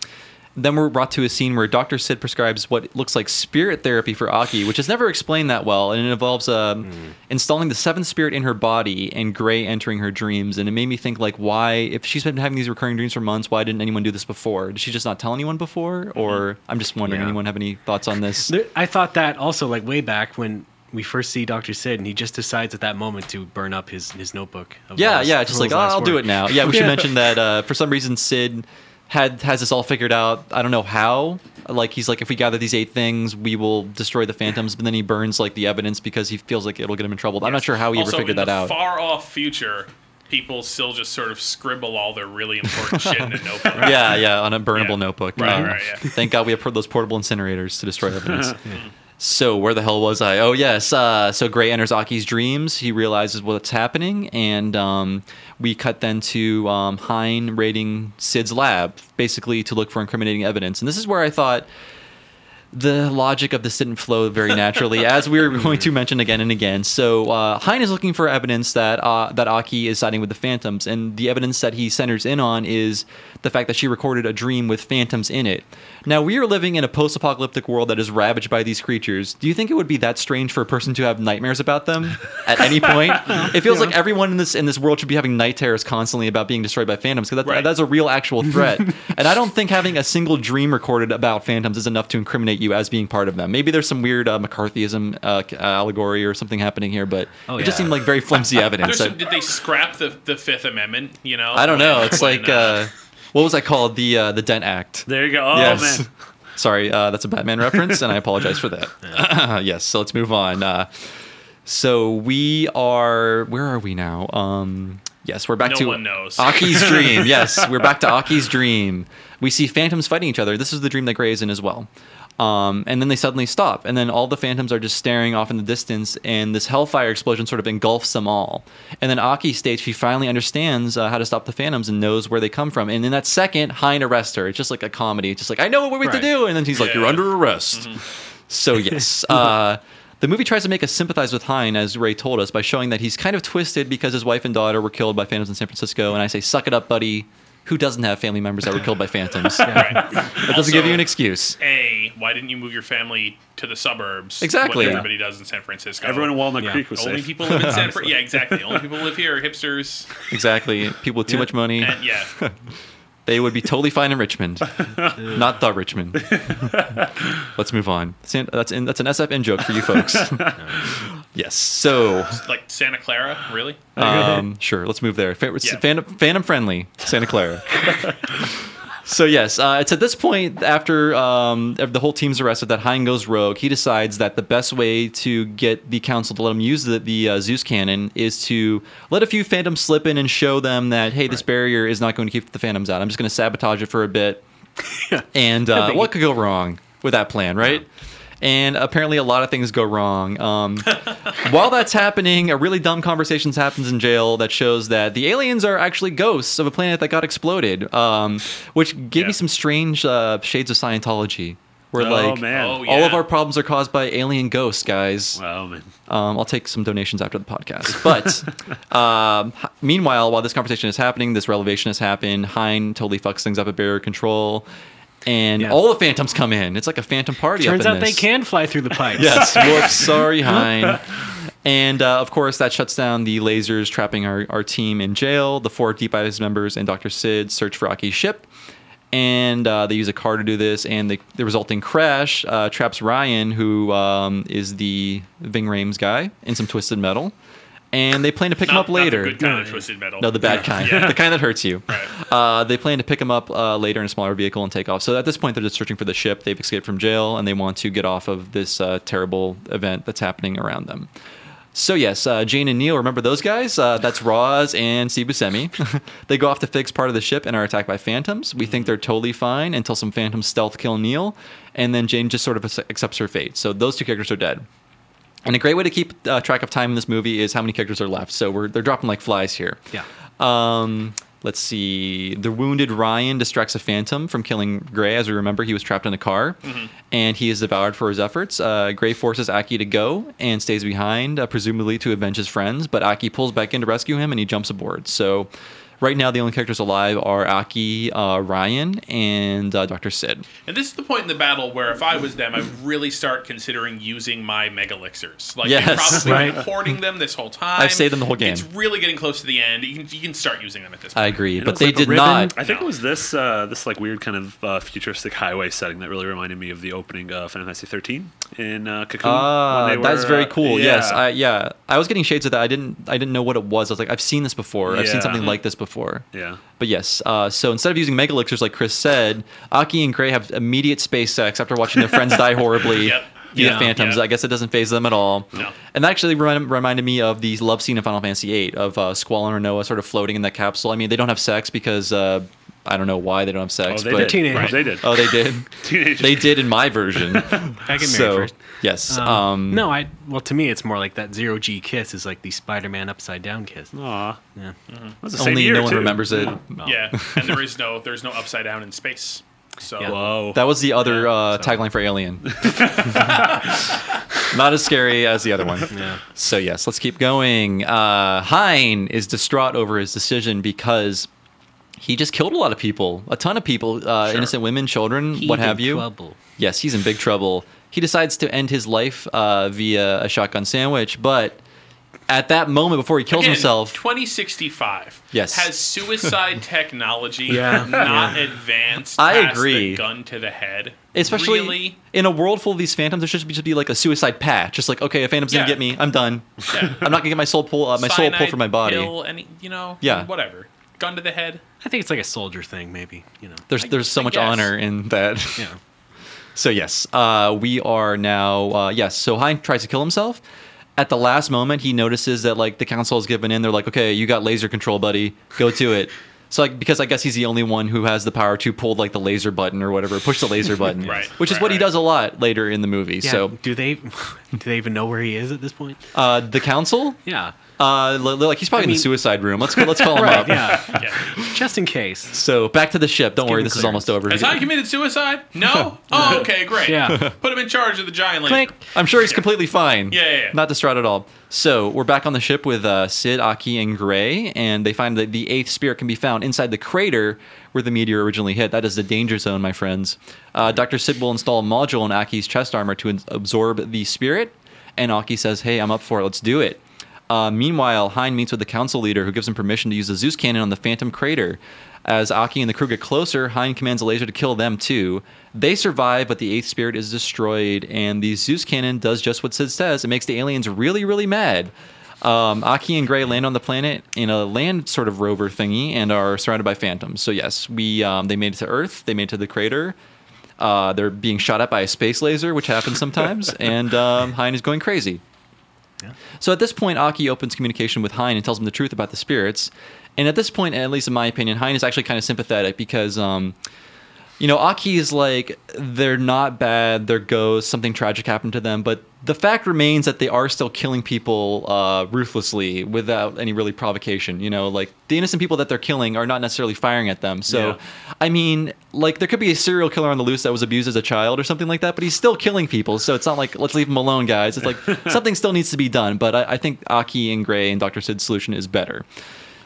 then we're brought to a scene where Dr. Sid prescribes what looks like spirit therapy for Aki, which is never explained that well, and it involves um, installing the seventh spirit in her body and Gray entering her dreams. And it made me think, like, why, if she's been having these recurring dreams for months, why didn't anyone do this before? Did she just not tell anyone before? Or I'm just wondering, Yeah. anyone have any thoughts on this? I thought that also, like way back when we first see Doctor Sid, and he just decides at that moment to burn up his his notebook. Of Yeah, all his- yeah, just like oh, I'll do it now. Yeah, we should Yeah. [LAUGHS] mention that uh, for some reason Sid had has this all figured out. I don't know how. Like he's like, if we gather these eight things, we will destroy the phantoms. But then he burns like the evidence because he feels like it'll get him in trouble. I'm not sure how he also, ever figured in that the out. Far off future, people still just sort of scribble all their really important shit in a [LAUGHS] notebook. yeah, yeah, on a burnable Yeah. notebook. Right, Um, right, yeah. Thank God we have those portable incinerators to destroy evidence. [LAUGHS] So where the hell was I? Oh yes. Uh, so Gray enters Aki's dreams. He realizes what's happening, and um, we cut then to um, Hein raiding Sid's lab, basically to look for incriminating evidence. And this is where I thought the logic of this didn't flow very naturally, [LAUGHS] as we were going to mention again and again. So uh, Hein is looking for evidence that uh, that Aki is siding with the Phantoms, and the evidence that he centers in on is the fact that she recorded a dream with phantoms in it. Now we are living in a post-apocalyptic world that is ravaged by these creatures. Do you think it would be that strange for a person to have nightmares about them at any [LAUGHS] point? It feels like everyone in this in this world should be having night terrors constantly about being destroyed by phantoms because that, Right. that's a real actual threat. [LAUGHS] and I don't think having a single dream recorded about phantoms is enough to incriminate you as being part of them. Maybe there's some weird uh, McCarthyism uh, allegory or something happening here, but Oh, it just yeah. seemed like very flimsy [LAUGHS] evidence. Some, did they scrap the, the Fifth Amendment? You know, I don't know. It's like uh, what was that called? The uh, the Dent Act. There you go. Oh yes. man. [LAUGHS] Sorry, uh, that's a Batman reference, and I apologize for that. [LAUGHS] yes, so let's move on. Uh, so we are. Where are we now? Um, yes, we're back No to one knows. Aki's [LAUGHS] dream. Yes, we're back to Aki's dream. We see phantoms fighting each other. This is the dream that Gray is in as well. Um, and then they suddenly stop, and then all the phantoms are just staring off in the distance, and this hellfire explosion sort of engulfs them all. And then Aki states she finally understands uh, how to stop the phantoms and knows where they come from. And in that second, Hein arrests her. It's just like a comedy. It's just like I know what we have to do, and then he's like, Yeah. "You're under arrest." So yes, [LAUGHS] uh, the movie tries to make us sympathize with Hein, as Ray told us, by showing that he's kind of twisted because his wife and daughter were killed by phantoms in San Francisco. And I say, "Suck it up, buddy." Who doesn't have family members that were killed by phantoms? [LAUGHS] Right. That doesn't give you an excuse. A, why didn't you move your family to the suburbs? Exactly. What everybody does in San Francisco. Everyone in Walnut Yeah. Creek was Only safe. people live in San Francisco. Yeah, exactly. Only people live here are hipsters. Exactly. People with too much money, And yeah, [LAUGHS] they would be totally fine in Richmond, [LAUGHS] not the Richmond. [LAUGHS] Let's move on. San- That's in, that's an SFN joke for you folks. yes. So like Santa Clara, really? Um, sure, let's move there. Fa- Yeah. Phantom, phantom friendly, Santa Clara. So yes, uh, it's at this point after um, the whole team's arrested that Hein goes rogue. He decides that the best way to get the council to let him use the, the uh, Zeus cannon is to let a few phantoms slip in and show them that hey, this barrier is not going to keep the phantoms out. I'm just going to sabotage it for a bit. [LAUGHS] and uh, what could go wrong with that plan, right? And apparently, a lot of things go wrong. Um, [LAUGHS] while that's happening, a really dumb conversation happens in jail that shows that the aliens are actually ghosts of a planet that got exploded, um, which gave Yeah. me some strange uh, shades of Scientology. Where Oh, like man. Oh, all of our problems are caused by alien ghosts, guys. Wow, man. Um, I'll take some donations after the podcast. But [LAUGHS] um, meanwhile, while this conversation is happening, this revelation has happened. Hein totally fucks things up at barrier control, and Yeah. all the phantoms come in. It's like a phantom party. Turns up in out they can fly through the pipes. Yes. [LAUGHS] Whoops. Sorry, [LAUGHS] Hein. And uh, of course, that shuts down the lasers trapping our, our team in jail. The four Deep Eyes members and Dr. Sid search for Aki's ship. And uh, they use a car to do this. And the, the resulting crash uh, traps Ryan, who um, is the Ving Rhames guy, in some twisted metal. And they plan to pick him up later. Not the good kind of twisted metal. No, the bad kind, Yeah. the kind that hurts you. Right. Uh, they plan to pick him up uh, later in a smaller vehicle and take off. So at this point, they're just searching for the ship. They've escaped from jail and they want to get off of this uh, terrible event that's happening around them. So yes, uh, Jane and Neil, remember those guys? Uh, that's Roz and Steve Buscemi. [LAUGHS] they go off to fix part of the ship and are attacked by phantoms. We think they're totally fine until some phantoms stealth kill Neil, and then Jane just sort of accepts her fate. So those two characters are dead. And a great way to keep uh, track of time in this movie is how many characters are left. So we're they're dropping like flies here. Yeah. Um, let's see. The wounded Ryan distracts a phantom from killing Gray. As we remember, he was trapped in a car, and he is devoured for his efforts. Uh, Gray forces Aki to go and stays behind, uh, presumably to avenge his friends. But Aki pulls back in to rescue him, and he jumps aboard. So. Right now, the only characters alive are Aki, uh, Ryan, and uh, Dr. Sid. And this is the point in the battle where if I was them, I would really start considering using my mega elixirs. Like Yes. you've probably Right. been hoarding them this whole time. I've saved them the whole game. It's really getting close to the end. You can, you can start using them at this point. I agree, And but they like did not. I think No. it was this uh, this like weird kind of uh, futuristic highway setting that really reminded me of the opening of Final Fantasy 13 in uh, Cocoon. Ah, when they that's very uh, cool. yeah. Yes, I yeah, I was getting shades of that. I didn't I didn't know what it was. I was like, I've seen this before. I've seen something like this before. Yeah. But yes, uh, so instead of using mega elixirs like Chris said, Aki and Gray have immediate space sex after watching their friends die [LAUGHS] horribly. Yep. via Yeah. phantoms. Yeah. I guess it doesn't phase them at all. No. And that actually remind, reminded me of the love scene in Final Fantasy VIII of uh, Squall and Rinoa sort of floating in that capsule. I mean, they don't have sex because uh, I don't know why they don't have sex. Oh, they but did. Teenagers. Right. They did. Oh, they did. [LAUGHS] Teenagers. they did in my version. [LAUGHS] I get married so first. yes. Um, Um, no, I well to me it's more like that zero G kiss is like the Spider-Man upside down kiss. Aw. Yeah. That's the same only year, no one too. remembers it. Well, Yeah, and there is no there's no upside down in space. So Yeah. Whoa. That was the other uh, so- tagline for Alien. [LAUGHS] Not as scary as the other one. Yeah. So yes, let's keep going. Uh, Hein is distraught over his decision because he just killed a lot of people, a ton of people, uh, Sure. innocent women, children, He's what have you. Trouble. Yes, he's in big trouble. He decides to end his life uh, via a shotgun sandwich, but at that moment before he kills Again, himself, 2065 Yes. has suicide [LAUGHS] technology Yeah. not advanced I past agree. the gun to the head. especially really, in a world full of these phantoms, there should be, just be like a suicide patch. Just like, okay, a phantom's Yeah. gonna get me, I'm done. Yeah. [LAUGHS] I'm not gonna get my soul pull, uh, my soul pulled cyanide from my body. pill, any, you know, Yeah. whatever. Gun to the head. I think it's like a soldier thing, maybe. You know. There's I- there's so I much guess. honor in that. [LAUGHS] Yeah. So yes, uh, we are now uh, yes. So Hein tries to kill himself. At the last moment, he notices that like the council has given in. They're like, okay, you got laser control, buddy. Go to it. [LAUGHS] So like because I guess he's the only one who has the power to pull like the laser button or whatever, push the laser [LAUGHS] button, Right, Which is right, what he does a lot later in the movie. Yeah. So do they do they even know where he is at this point? uh, the council, Yeah. Uh, li- li- like he's probably I in the suicide room. Let's go. Let's call [LAUGHS] him Right. up. Yeah. Yeah. Just in case. So back to the ship. Don't give worry, him this is almost over. Has Hein committed suicide? [LAUGHS] No? Oh, okay, great. Yeah. Put him in charge of the giant laser. Click. I'm sure he's completely fine. Yeah, yeah, yeah. Not distraught at all. So we're back on the ship with uh, Sid, Aki, and Gray, and they find that the eighth spirit can be found inside the crater where the meteor originally hit. That is the danger zone, my friends. Uh, Dr. Sid will install a module in Aki's chest armor to ins- absorb the spirit, and Aki says, "Hey, I'm up for it. Let's do it." Uh, meanwhile, Hein meets with the council leader, who gives him permission to use the Zeus cannon on the Phantom Crater. As Aki and the crew get closer, Hein commands a laser to kill them too. They survive, but the Eighth Spirit is destroyed, and the Zeus cannon does just what Sid says. It makes the aliens really, really mad. Um, Aki and Gray land on the planet in a land sort of rover thingy and are surrounded by phantoms. So yes, we um, they made it to Earth. They made it to the crater. Uh, they're being shot at by a space laser, which happens sometimes, [LAUGHS] and um, Hein is going crazy. So at this point, Aki opens communication with Hein and tells him the truth about the spirits. And at this point, at least in my opinion, Hein is actually kind of sympathetic because, um, you know, Aki is like, they're not bad, they're ghosts, something tragic happened to them, but the fact remains that they are still killing people uh, ruthlessly without any really provocation. You know, like the innocent people that they're killing are not necessarily firing at them. So, Yeah. I mean, like there could be a serial killer on the loose that was abused as a child or something like that, but he's still killing people. So it's not like let's leave him alone, guys. It's like [LAUGHS] something still needs to be done. But I, I think Aki and Gray and Doctor Sid's solution is better.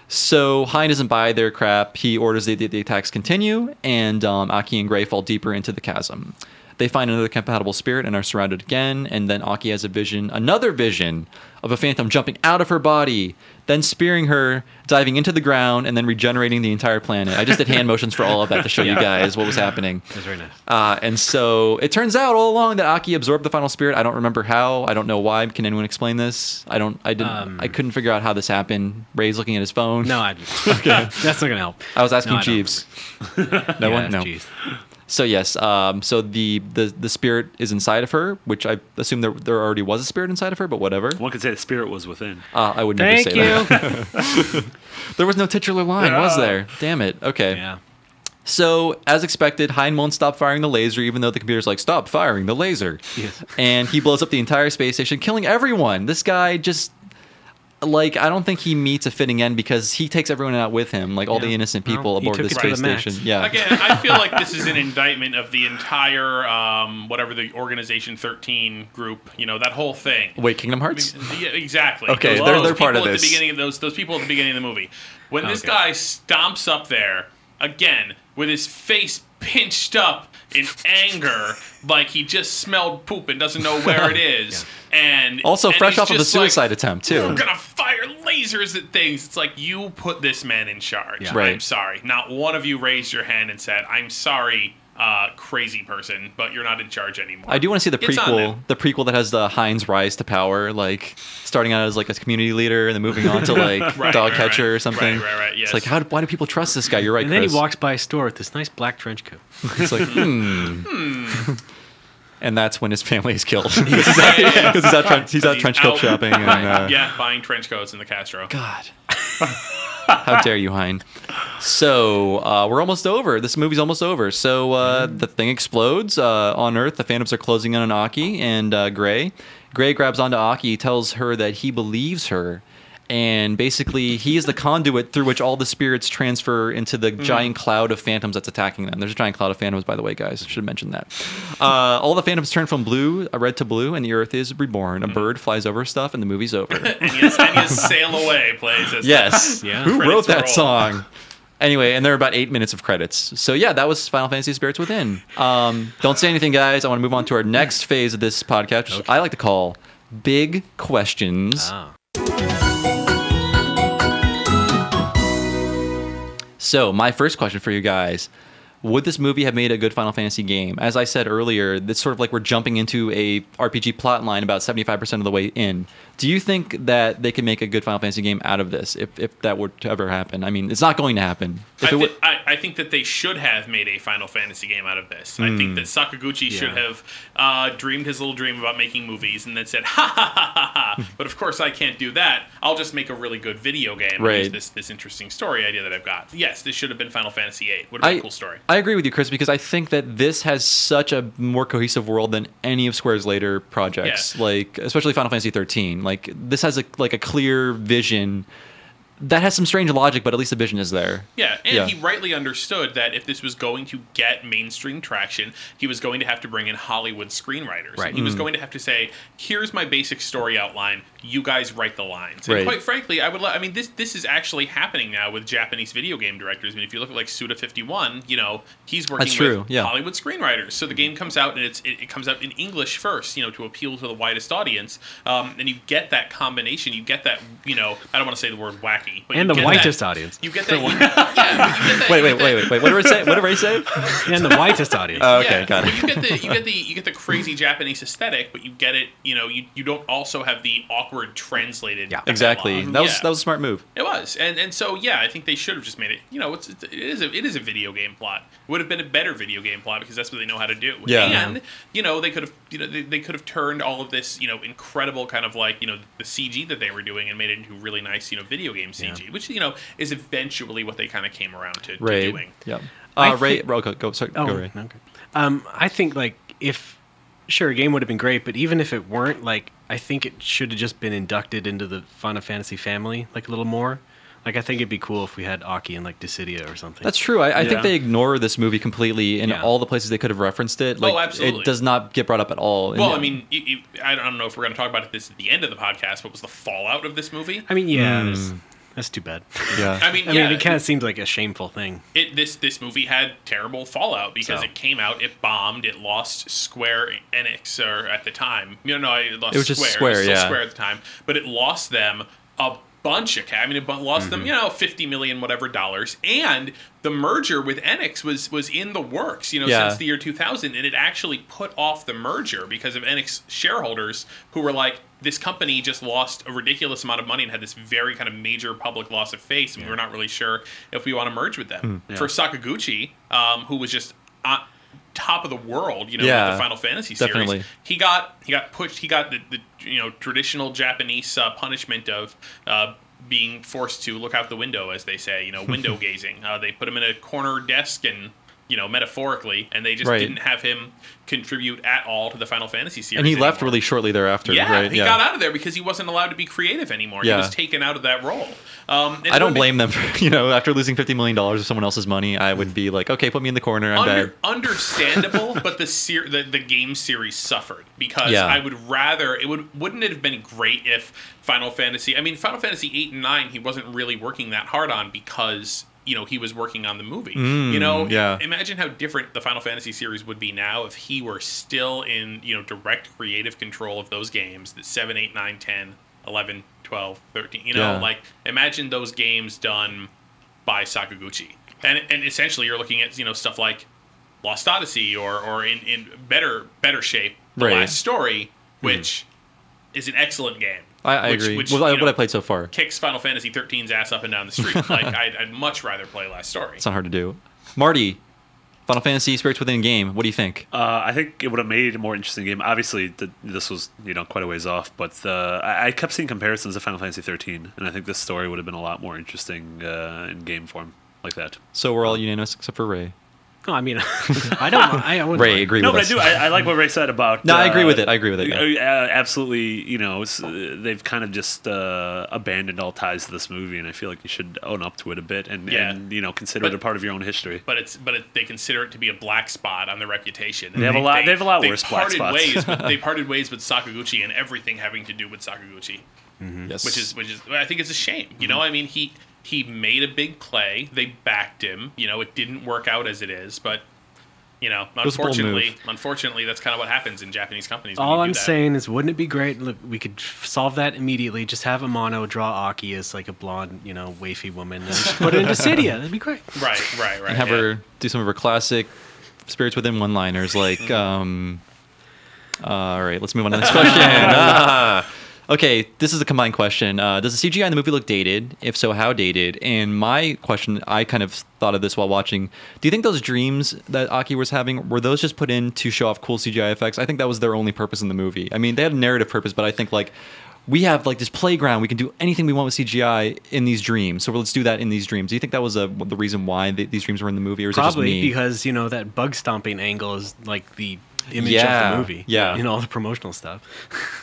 So Hein doesn't buy their crap. He orders the, the, the attacks continue, and um, Aki and Gray fall deeper into the chasm. They find another compatible spirit and are surrounded again. And then Aki has a vision, another vision of a phantom jumping out of her body, then spearing her, diving into the ground, and then regenerating the entire planet. I just did hand [LAUGHS] motions for all of that to show you guys what was happening. That's very nice. Uh, and so it turns out all along that Aki absorbed the final spirit. I don't remember how. I don't know why. Can anyone explain this? I don't. I didn't. Um, I couldn't figure out how this happened. Ray's looking at his phone. No, I, [LAUGHS] okay, that's not gonna help. I was asking No. Jeeves. no [LAUGHS] Yeah, one. No. Jeez. So yes. Um, so the, the the spirit is inside of her, which I assume there there already was a spirit inside of her, but whatever. One could say the spirit was within. Uh, I would never Thank say you. that. [LAUGHS] [LAUGHS] There was no titular line, was there? Damn it. Okay. yeah. So, as expected, Hein won't stop firing the laser, even though the computer's like, stop firing the laser. Yes. And he blows up the entire space station, killing everyone. This guy just. Like I don't think he meets a fitting end because he takes everyone out with him, like all the innocent people he aboard took the space the max. station. Yeah. Again, I feel like this is an [LAUGHS] indictment of the entire um, whatever the Organization 13 group. You know that whole thing. Wait, Kingdom Hearts? Yeah, exactly. Okay, Those- they're- those they're part people of at the beginning of those those people at the beginning of the movie. When this Okay. guy stomps up there again with his face pinched up in anger, like he just smelled poop and doesn't know where it [LAUGHS] is, and Also and fresh off of the just like, suicide attempt too. We're gonna fire lasers at things. It's like you put this man in charge. Yeah. I'm sorry. Not one of you raised your hand and said, "I'm sorry, uh, crazy person, but you're not in charge anymore." I do want to see the It's prequel, the prequel that has the Hein's rise to power, like starting out as like a community leader and then moving on to [LAUGHS] like Right, dog right, catcher right. or something. Right, right, right, yes. It's like how? Why do people trust this guy? You're right, And then Chris. he walks by a store with this nice black trench coat. [LAUGHS] It's like hmm. and that's when his family is killed [LAUGHS] because Yeah, yeah, yeah. he's out, tren- he's out trench coat shopping. And, uh, yeah, buying trench coats in the Castro. God. How dare you, Hein? So uh, we're almost over. This movie's almost over. So uh, the thing explodes uh, on Earth. The Phantoms are closing in on Aki and uh, Gray. Gray grabs onto Aki, tells her that he believes her, and basically he is the conduit through which all the spirits transfer into the giant cloud of phantoms that's attacking them. There's a giant cloud of phantoms, by the way, guys. I Should have mentioned that. Uh, all the phantoms turn from blue, uh, red to blue, and the Earth is reborn. A bird flies over stuff, and the movie's over. [LAUGHS] and you, and Sail Away plays Yes. Yeah. Who wrote that roll. song? Anyway, and there are about eight minutes of credits. So yeah, that was Final Fantasy Spirits Within. Um, don't say anything, guys. I want to move on to our next phase of this podcast, which I like to call Big Questions. Ah. So my first question for you guys. Would this movie have made a good Final Fantasy game? As I said earlier, it's sort of like we're jumping into a RPG plot line about 75% of the way in. Do you think that they could make a good Final Fantasy game out of this if, if that were to ever happen? I mean, it's not going to happen. I, it thi- would, I, I think that they should have made a Final Fantasy game out of this. I Hmm. think that Sakaguchi should have uh, dreamed his little dream about making movies and then said, ha ha ha ha ha. [LAUGHS] But of course, I can't do that. I'll just make a really good video game and use Right. this, this interesting story idea that I've got. Yes, this should have been Final Fantasy VIII. Would have been I, a cool story. I agree with you, Chris, because I think that this has such a more cohesive world than any of Square's later projects. Yeah. Like, especially Final Fantasy 13. Like, this has a like a clear vision that has some strange logic, but at least the vision is there. Yeah, and Yeah. he rightly understood that if this was going to get mainstream traction, he was going to have to bring in Hollywood screenwriters. Right. He Mm. was going to have to say, "Here's my basic story outline. You guys write the lines." Right. And quite frankly, I would. Lo- I mean, this this is actually happening now with Japanese video game directors. I mean, if you look at like Suda Fifty One, you know, he's working That's true, with yeah. Hollywood screenwriters. So the game comes out and it's it, it comes out in English first, you know, to appeal to the widest audience. Um, and you get that combination. You get that, you know, I don't want to say the word wacky, but And the whitest that, audience. you get that. You, [LAUGHS] yeah, you get that. Wait, wait, wait, wait, wait. What did I say? What did I say? And the whitest audience. Oh, okay, yeah, got but it. You get the you get the you get the crazy Japanese aesthetic, but you get it. You know, you, you don't also have the awkward translated. Yeah. Exactly. dialogue. That was Yeah. that was a smart move. It was, and and so yeah, I think they should have just made it. You know, it's, it's a it is a video game plot. It would have been a better video game plot because that's what they know how to do. Yeah. and you know they could have you know they, they could have turned all of this you know incredible kind of like you know the CG that they were doing and made it into really nice you know video game CG, which you know is eventually what they kind of came around to, to doing. Yeah. Uh, Ray, think- Ro- go, go, sorry, Oh, go, Ray. okay. Um, I think like if sure a game would have been great, but even if it weren't, like I think it should have just been inducted into the Final Fantasy family like a little more. Like I think it'd be cool if we had Aki and like Dissidia or something. That's true. I, I Yeah. think they ignore this movie completely in Yeah. all the places they could have referenced it. Like, absolutely. It does not get brought up at all. Well, yeah. I mean, you, you, I don't know if we're going to talk about this at the end of the podcast. What was the fallout of this movie? I mean, yeah, Hmm. There's- that's too bad. yeah. I mean, [LAUGHS] I yeah, mean, it kind of seems like a shameful thing. it this this movie had terrible fallout because So. it came out, it bombed, it lost Square Enix or at the time. You know, no, it lost It was just Square. Square, it was still yeah. Square at the time, but it lost them a bunch of cash. I mean, it lost Mm-hmm. them, you know, fifty million whatever dollars, and the merger with Enix was was in the works, you know, Yeah. since the year two thousand, and it actually put off the merger because of Enix shareholders who were like. This company just lost a ridiculous amount of money and had this very kind of major public loss of face, and we we're not really sure if we want to merge with them. Hmm. For Sakaguchi, um, who was just on top of the world, you know, Yeah, with the Final Fantasy definitely. series, he got he got pushed. He got the, the you know traditional Japanese uh, punishment of. Uh, being forced to look out the window, as they say, you know, window [LAUGHS] gazing. Uh, they put him in a corner desk and you know, metaphorically, and they just Right. didn't have him contribute at all to the Final Fantasy series. and he left really shortly thereafter. Yeah, right? he got out of there because he wasn't allowed to be creative anymore. Yeah. He was taken out of that role. Um, I don't would be- blame them for [LAUGHS] you know after losing fifty million dollars of someone else's money. I would be like, okay, put me in the corner. I'm Under, understandable, [LAUGHS] but the, ser- the the game series suffered because Yeah. I would rather it would wouldn't it have been great if Final Fantasy I mean Final Fantasy eight and nine he wasn't really working that hard on because you know he was working on the movie. you know, Mm, yeah. imagine how different the Final Fantasy series would be now if he were still in you know direct creative control of those games that 7, 8, 9, 10, 11, 12, 13. You know, Yeah. like imagine those games done by Sakaguchi. And, and essentially you're looking at you know stuff like Lost Odyssey or or in, in better better shape the Right. last story, which is an excellent game. I, I which- agree. which, With you what I played so far, kicks Final Fantasy 13's ass up and down the street. [LAUGHS] like I'd, I'd much rather play Last Story. it's not hard to do. Marty, Final Fantasy Spirits Within game. What do you think? Uh, I think it would have made a more interesting game. Obviously, the, this was you know quite a ways off, but uh, I, I kept seeing comparisons to Final Fantasy 13, and I think this story would have been a lot more interesting uh, in game form like that. So we're all unanimous except for Ray. No, I mean, [LAUGHS] I don't. I, I wouldn't Ray, agree no, with but us. I do. I, I like what Ray said about. No, I agree uh, with it. I agree with it, yeah. uh, absolutely. You know, it's, uh, they've kind of just uh, abandoned all ties to this movie, and I feel like you should own up to it a bit and, Yeah. and you know consider But- it a part of your own history. but it's but it, they consider it to be a black spot on their reputation. They have a lot- they have a lot worse black parted spots. Ways with, they [LAUGHS] parted ways with Sakaguchi and everything having to do with Sakaguchi, Yes. which is which is I think it's a shame. You know, I mean he he made a big play. They backed him. You know, it didn't work out as it is, but. You know, was a bold unfortunately, unfortunately, that's kind of what happens in Japanese companies. All I'm that. saying is, wouldn't it be great? Look, we could solve that immediately. Just have Amano draw Aki as like a blonde, you know, wafy woman, and just put it into Dissidia. [LAUGHS] That'd be great. right, right, right. and have yeah. her do some of her classic Spirits Within one-liners like, um, uh, all right, let's move on to the next [LAUGHS] question. Ah. [LAUGHS] okay, this is a combined question. Uh, does the CGI in the movie look dated? If so, how dated? And my question, I kind of thought of this while watching. Do you think those dreams that Aki was having were those just put in to show off cool CGI effects? I think that was their only purpose in the movie. I mean, they had a narrative purpose, but I think like we have like this playground. We can do anything we want with CGI in these dreams. So let's do that in these dreams. Do you think that was a, the reason why th- these dreams were in the movie, or is it just Probably because you know that bug stomping angle is like the image Yeah, of the movie. yeah. you know all the promotional stuff. [LAUGHS]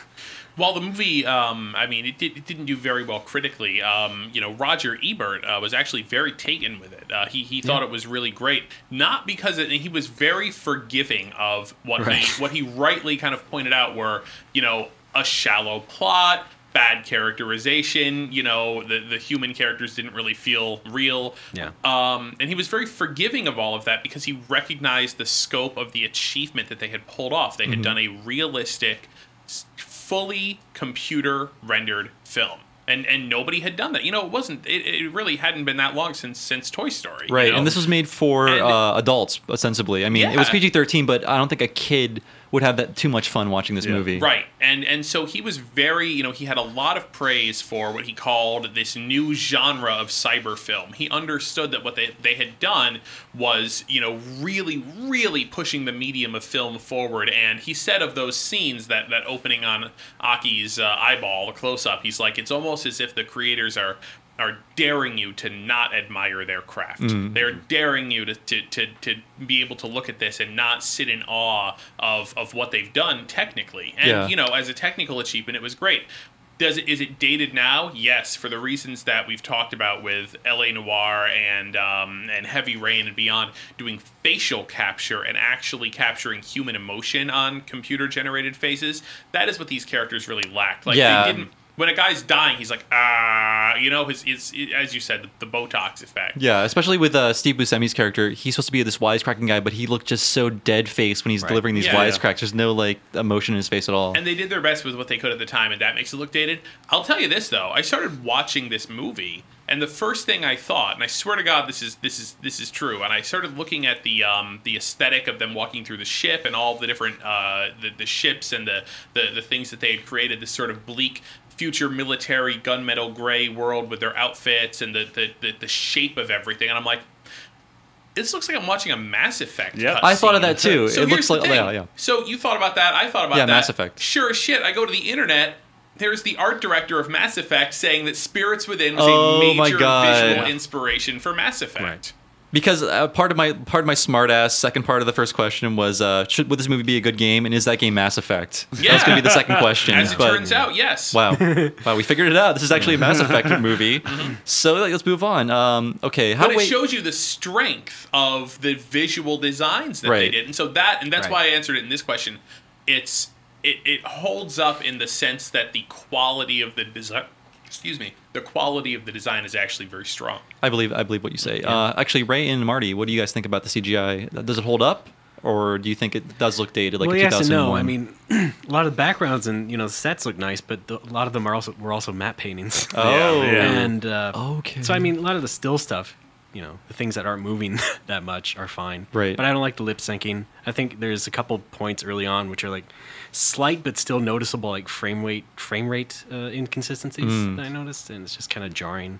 While the movie, um, I mean, it, did, it didn't do very well critically. Um, you know, Roger Ebert uh, was actually very taken with it. Uh, he he thought it was really great, not because it, he was very forgiving of what Right. he what he rightly kind of pointed out were you know a shallow plot. Bad characterization, you know, the, the human characters didn't really feel real. Yeah. Um, and he was very forgiving of all of that because he recognized the scope of the achievement that they had pulled off. They had done a realistic, fully computer rendered film. And, and nobody had done that. You know, it wasn't. It, it really hadn't been that long since since Toy Story. you Right, know? and this was made for And- uh, adults, ostensibly. I mean, it was PG thirteen, but I don't think a kid would have that too much fun watching this Yeah. movie. Right. And and so he was very, you know, he had a lot of praise for what he called this new genre of cyber film. He understood that what they, they had done was, you know, really, really pushing the medium of film forward. And he said of those scenes, that, that opening on Aki's uh, eyeball, the close up, he's like, it's almost as if the creators are are daring you to not admire their craft. They're daring you to, to, to, to be able to look at this and not sit in awe of, of what they've done technically. And, Yeah. you know, as a technical achievement, it was great. Does it, is it dated now? Yes, for the reasons that we've talked about with LA Noire and um, and Heavy Rain and beyond, doing facial capture and actually capturing human emotion on computer generated faces. That is what these characters really lacked. Like Yeah. they didn't. When a guy's dying, he's like ah, you know, his it's as you said, the, the Botox effect. Yeah, especially with uh, Steve Buscemi's character, he's supposed to be this wisecracking guy, but he looked just so dead faced when he's Right. delivering these Yeah, yeah. wisecracks. There's no like emotion in his face at all. And they did their best with what they could at the time, and that makes it look dated. I'll tell you this though, I started watching this movie, and the first thing I thought, and I swear to God, this is this is this is true, and I started looking at the um, the aesthetic of them walking through the ship and all the different uh, the, the ships and the, the the things that they had created, this sort of bleak future military gunmetal gray world with their outfits and the the, the, the shape of everything, and I'm like. This looks like I'm watching a Mass Effect. Yeah. I thought of that too. So it looks like yeah, yeah. So you thought about that. I thought about Yeah, that. Mass Effect. Sure as shit. I go to the internet. There's the art director of Mass Effect saying that Spirits Within was Oh a major visual inspiration for Mass Effect. Right. Because uh, part of my part of my smartass second part of the first question was uh, should would this movie be a good game and is that game Mass Effect? Yeah. That's gonna be the second question. As it but turns out, yes. wow, wow, we figured it out. This is actually a Mass [LAUGHS] Effect movie. Mm-hmm. So like, let's move on. Um, okay, how but it wait, shows you the strength of the visual designs that they did, and so that and that's Right. why I answered it in this question. It's it, it holds up in the sense that the quality of the design, excuse me, the quality of the design is actually very strong. I believe I believe what you say. Uh, actually, Ray and Marty, what do you guys think about the CGI? Does it hold up, or do you think it does look dated like well, in yes and 2001? no. I mean, [CLEARS THROAT] a lot of the backgrounds and you know the sets look nice, but the, a lot of them are also were also matte paintings. [LAUGHS] oh, Yeah, yeah. [LAUGHS] And uh, Okay. So I mean, a lot of the still stuff, you know, the things that aren't moving [LAUGHS] that much are fine. Right. But I don't like the lip syncing. I think there's a couple points early on which are like slight but still noticeable, like frame rate frame rate uh, inconsistencies Mm. that I noticed, and it's just kind of jarring.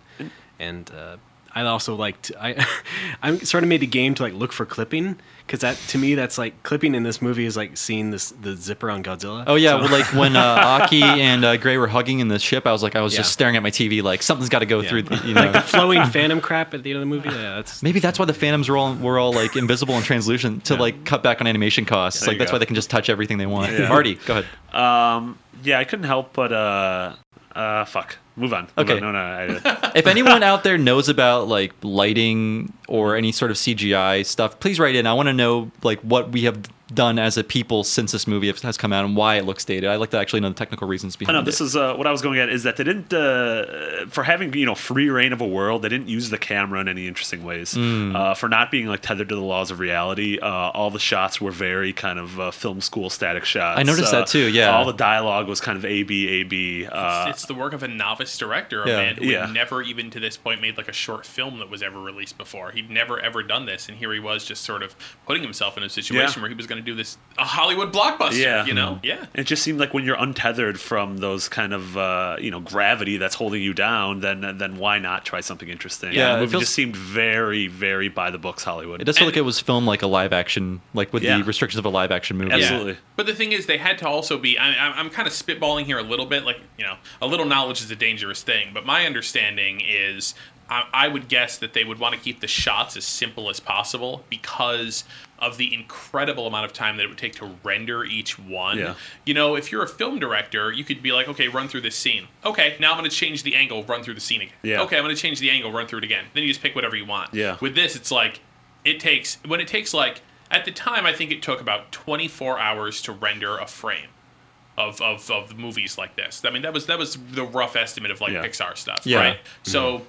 And uh, I also liked I [LAUGHS] I'm sort of made a game to like look for clipping because that to me that's like clipping in this movie is like seeing this the zipper on Godzilla. Oh yeah, So- well, like when uh, [LAUGHS] Aki and uh, Gray were hugging in the ship, I was like, I was just staring at my TV, like something's got to go Yeah. through. The, you [LAUGHS] know, like the flowing phantom crap at the end of the movie. Yeah, that's maybe that's why the Phantoms were all were all like invisible and translucent to Yeah. like cut back on animation costs. There like that's go. why they can just touch everything they want. Yeah. Marty, go ahead. Um, yeah, I couldn't help but uh, uh, fuck. Move on. Okay. No, no. I, [LAUGHS] if anyone out there knows about like lighting or any sort of CGI stuff, please write in. I want to know like what we have done as a people since this movie has come out and why it looks dated. I'd like to actually know the technical reasons I behind know it. this is uh, what I was going at is that they didn't uh, for having you know free reign of a world. They didn't use the camera in any interesting ways. Hmm. Uh, for not being like tethered to the laws of reality, uh, all the shots were very kind of uh, film school static shots. I noticed Uh, that too, yeah. all the dialogue was kind of A B A B. Uh, it's the work of a novice director, a Yeah. man who Yeah. had never even to this point made like a short film that was ever released before. He'd never ever done this, and here he was just sort of putting himself in a situation Yeah. where he was going to do this a Hollywood blockbuster. Yeah. you know, yeah. It just seemed like when you're untethered from those kind of uh, you know gravity that's holding you down, then then why not try something interesting? Yeah, And it the movie feels- just seemed very very by the books Hollywood. It does feel And- like it was filmed like a live action, like with Yeah. the restrictions of a live action movie. Absolutely. But the thing is, they had to also be. I, I'm- I'm kind of spitballing here a little bit. Like, you know, a little knowledge is a dangerous thing. But my understanding is, I, I would guess that they would want to keep the shots as simple as possible because of the incredible amount of time that it would take to render each one. Yeah. You know, if you're a film director, you could be like, okay, run through this scene. Okay, now I'm going to change the angle, run through the scene again. Yeah. Okay, I'm going to change the angle, run through it again. Then you just pick whatever you want. Yeah. With this, it's like it takes when it takes like at the time I think it took about 24 hours to render a frame of of, of movies like this. I mean that was that was the rough estimate of like Yeah. Pixar stuff, Yeah. right? Mm-hmm. So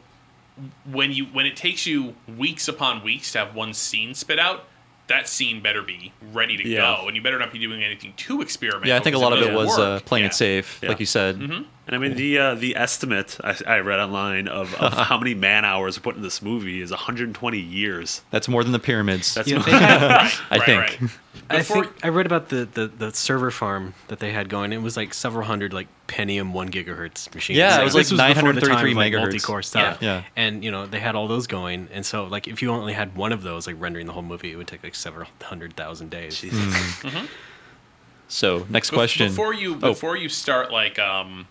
when you when it takes you weeks upon weeks to have one scene spit out, that scene better be ready to Yeah. go, and you better not be doing anything too experimental. Yeah, I think a lot of it was uh, playing yeah. it safe, Yeah. like you said. Mm-hmm. And I mean the uh, the estimate I, I read online of, of [LAUGHS] how many man hours were put in this movie is 120 years. That's more than the pyramids. That's Yeah, they had, Right, I right, think. right. I think I read about the, the, the server farm that they had going. It was like several hundred like Pentium one gigahertz machines. Yeah, it was This like before the time 933 of, like, megahertz. multi-core stuff. Yeah. Yeah. and you know they had all those going, and so like if you only had one of those, like rendering the whole movie, it would take like several hundred thousand days. [LAUGHS] So next Bef- question. Before you Oh. before you start like um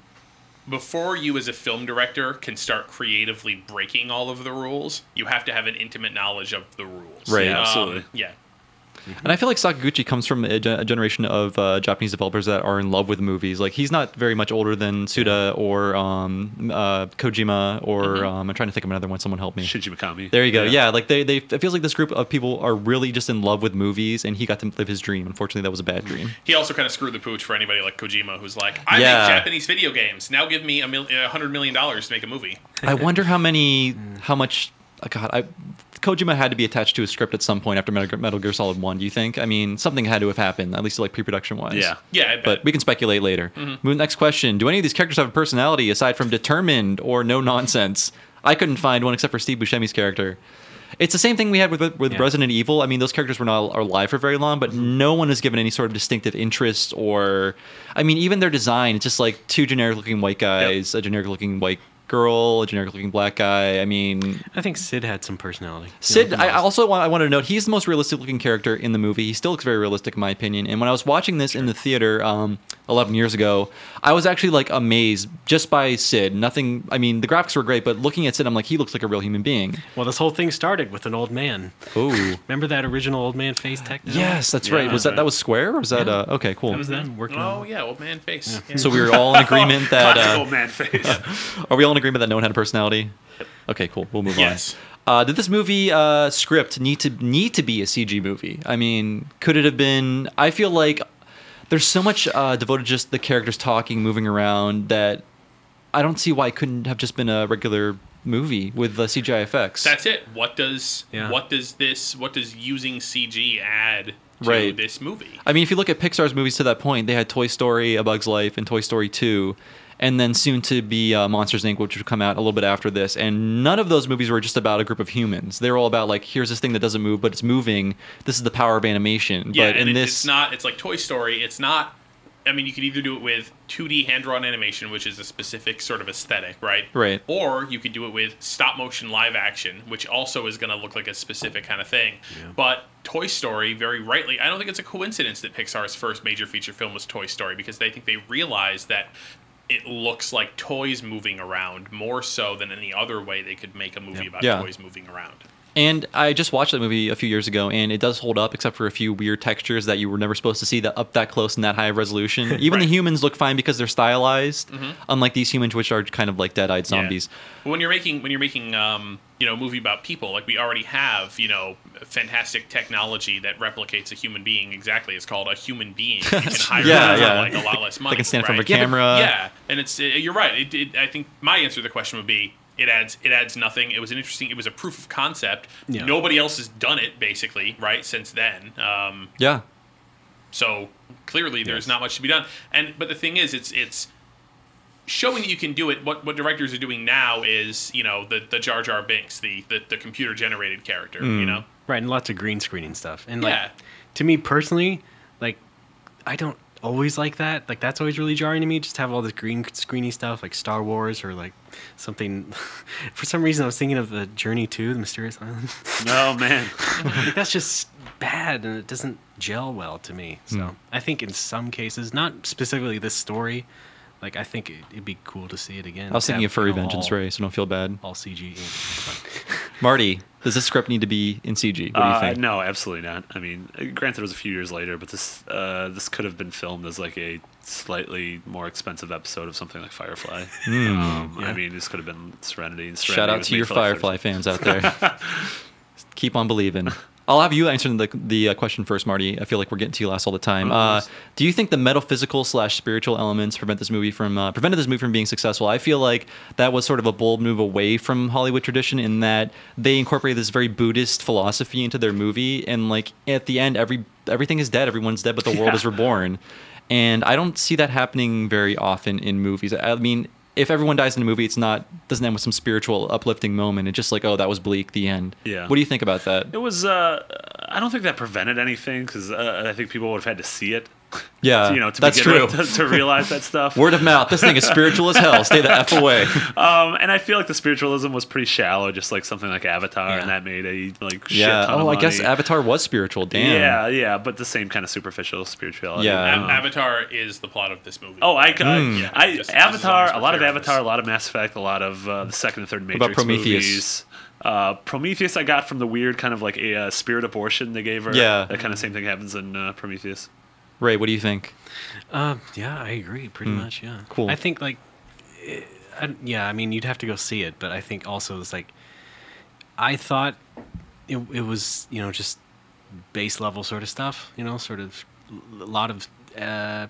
before you as a film director can start creatively breaking all of the rules, you have to have an intimate knowledge of the rules. Right. Um, absolutely. yeah. And I feel like Sakaguchi comes from a, a generation of uh, Japanese developers that are in love with movies. Like he's not very much older than Suda or um, uh, Kojima or Mm-hmm. um, I'm trying to think of another one. Someone help me. Shinji Mikami. There you go. Yeah. like they, they, it feels like this group of people are really just in love with movies, and he got to live his dream. Unfortunately, that was a bad dream. He also kind of screwed the pooch for anybody like Kojima, who's like, I Yeah. make Japanese video games. Now give me a, mil- hundred million dollars to make a movie. I wonder how many, [LAUGHS] how much. oh God, I, Kojima had to be attached to a script at some point after Metal, Gear- Metal Gear Solid One. Do you think? I mean, something had to have happened, at least like pre-production wise. Yeah. Yeah. But we can speculate later. Mm-hmm. Move Next question: Do any of these characters have a personality aside from determined or no nonsense? I couldn't find one except for Steve Buscemi's character. It's the same thing we had with with Yeah. Resident Evil. I mean, those characters were not alive for very long, but mm-hmm. no one is given any sort of distinctive interest or, I mean, even their design. It's just like two generic looking white guys, a generic looking white girl, a generic looking black guy. I mean, I think Sid had some personality. Sid, I also want, I want to note he's the most realistic looking character in the movie. He still looks very realistic in my opinion. And when I was watching this in the theater um, 11 years ago, I was actually like amazed just by Sid. Nothing, I mean, the graphics were great, but looking at Sid, I'm like, he looks like a real human being. Well, this whole thing started with an old man. Oh, [LAUGHS] Remember that original old man face tech? design? yes, that's Yeah, right. Was that right. that was Square or was that Yeah. uh, okay? Cool. That was them working Oh on. yeah, old man face. Yeah. So we were [LAUGHS] all in agreement that uh, old man face. [LAUGHS] are we all in agreement that no one had a personality? Okay, cool. We'll move Yes. on. Uh, did this movie uh, script need to need to be a CG movie? I mean, could it have been? I feel like there's so much uh, devoted to just the characters talking, moving around that I don't see why it couldn't have just been a regular movie with uh, CGI effects. That's it. What does Yeah. what does this what does using CG add to Right. this movie? I mean, if you look at Pixar's movies to that point, they had Toy Story, A Bug's Life, and Toy Story 2, and then soon to be uh, Monsters Inc., which would come out a little bit after this. And none of those movies were just about a group of humans. They're all about like, here's this thing that doesn't move, but it's moving. This is the power of animation. Yeah, but and in it- this, it's not. It's like Toy Story. It's not. I mean, you could either do it with 2D hand drawn animation, which is a specific sort of aesthetic, right? Right. Or you could do it with stop motion live action, which also is going to look like a specific kind of thing. But Toy Story, very rightly, I don't think it's a coincidence that Pixar's first major feature film was Toy Story because they think they realized that it looks like toys moving around more so than any other way they could make a movie about Yeah. toys moving around. And I just watched that movie a few years ago, and it does hold up, except for a few weird textures that you were never supposed to see that up that close and that high of resolution. [LAUGHS] Even the humans look fine because they're stylized, unlike these humans, which are kind of like dead-eyed zombies. But when you're making when you're making um, you know a movie about people, like we already have you know fantastic technology that replicates a human being exactly. It's called a human being. You can [LAUGHS] hire Yeah, yeah. like a lot less money. They can stand in front of a camera. Yeah, and it's uh, you're right. It, it, I think my answer to the question would be. It adds it adds nothing. It was an interesting. It was a proof of concept. Yeah. Nobody else has done it basically, right? Since then, um, Yeah, so clearly, there's Yes. not much to be done. And but the thing is, it's it's showing that you can do it. What what directors are doing now is you know the the Jar Jar Binks, the the, the computer generated character. Hmm. You know, Right, and lots of green screening stuff. And like Yeah. to me personally, like I don't always like that. Like that's always really jarring to me. Just have all this green screeny stuff like Star Wars or like something. [LAUGHS] For some reason, I was thinking of the Journey to the Mysterious Island. [LAUGHS] no man. like that's just bad, and it doesn't gel well to me. So Hmm. I think in some cases, not specifically this story, like I think it, it'd be cool to see it again. I was to thinking have, of Furry Vengeance, all, Ray, so don't feel bad. All CG. [LAUGHS] Marty, does this script need to be in CG? What do you Uh, think? no, absolutely not. I mean, uh, granted, it was a few years later, but this uh, this could have been filmed as like a slightly more expensive episode of something like Firefly. Um, I mean, this could have been Serenity. And Hmm. Shout out to your Firefly fans out there. [LAUGHS] Keep on believing. I'll have you answer the the uh, question first, Marty. I feel like we're getting to you last all the time. Uh, do you think the metaphysical slash spiritual elements prevent this movie from uh, prevented this movie from being successful? I feel like that was sort of a bold move away from Hollywood tradition in that they incorporated this very Buddhist philosophy into their movie, and like at the end, every everything is dead, everyone's dead, but the world Yeah. is reborn. And I don't see that happening very often in movies. I mean, if everyone dies in a movie, it's not doesn't end with some spiritual uplifting moment. It's just like, oh, that was bleak. The end. Yeah. What do you think about that? It was. Uh, I don't think that prevented anything because uh, I think people would have had to see it. Yeah, you know, to that's true. with, to, [LAUGHS] to realize that stuff. Word of mouth. This thing is spiritual as hell. Stay the f [LAUGHS] away. Um, and I feel like the spiritualism was pretty shallow, just like something like Avatar, Yeah. and that made a like shit Yeah. ton of Oh, I guess. Avatar was spiritual. Damn. Yeah, yeah, but the same kind of superficial spirituality. Yeah. Ab- Um, Avatar is the plot of this movie. Oh, I, I, Mm. Yeah, I just- just as long Avatar, a lot of Avatar, a lot of Mass Effect, a lot of uh, the second and third Matrix about Prometheus? movies. Uh, Prometheus, I got from the weird kind of like a uh, spirit abortion they gave her. Yeah. that kind of same thing happens in uh, Prometheus. Ray, what do you think? Uh, yeah, I agree. Pretty Hmm. much, yeah. Cool. I think like, eh, I, yeah. I mean, you'd have to go see it, but I think also it's like, I thought it it was you know just base level sort of stuff. You know, sort of a lot of uh,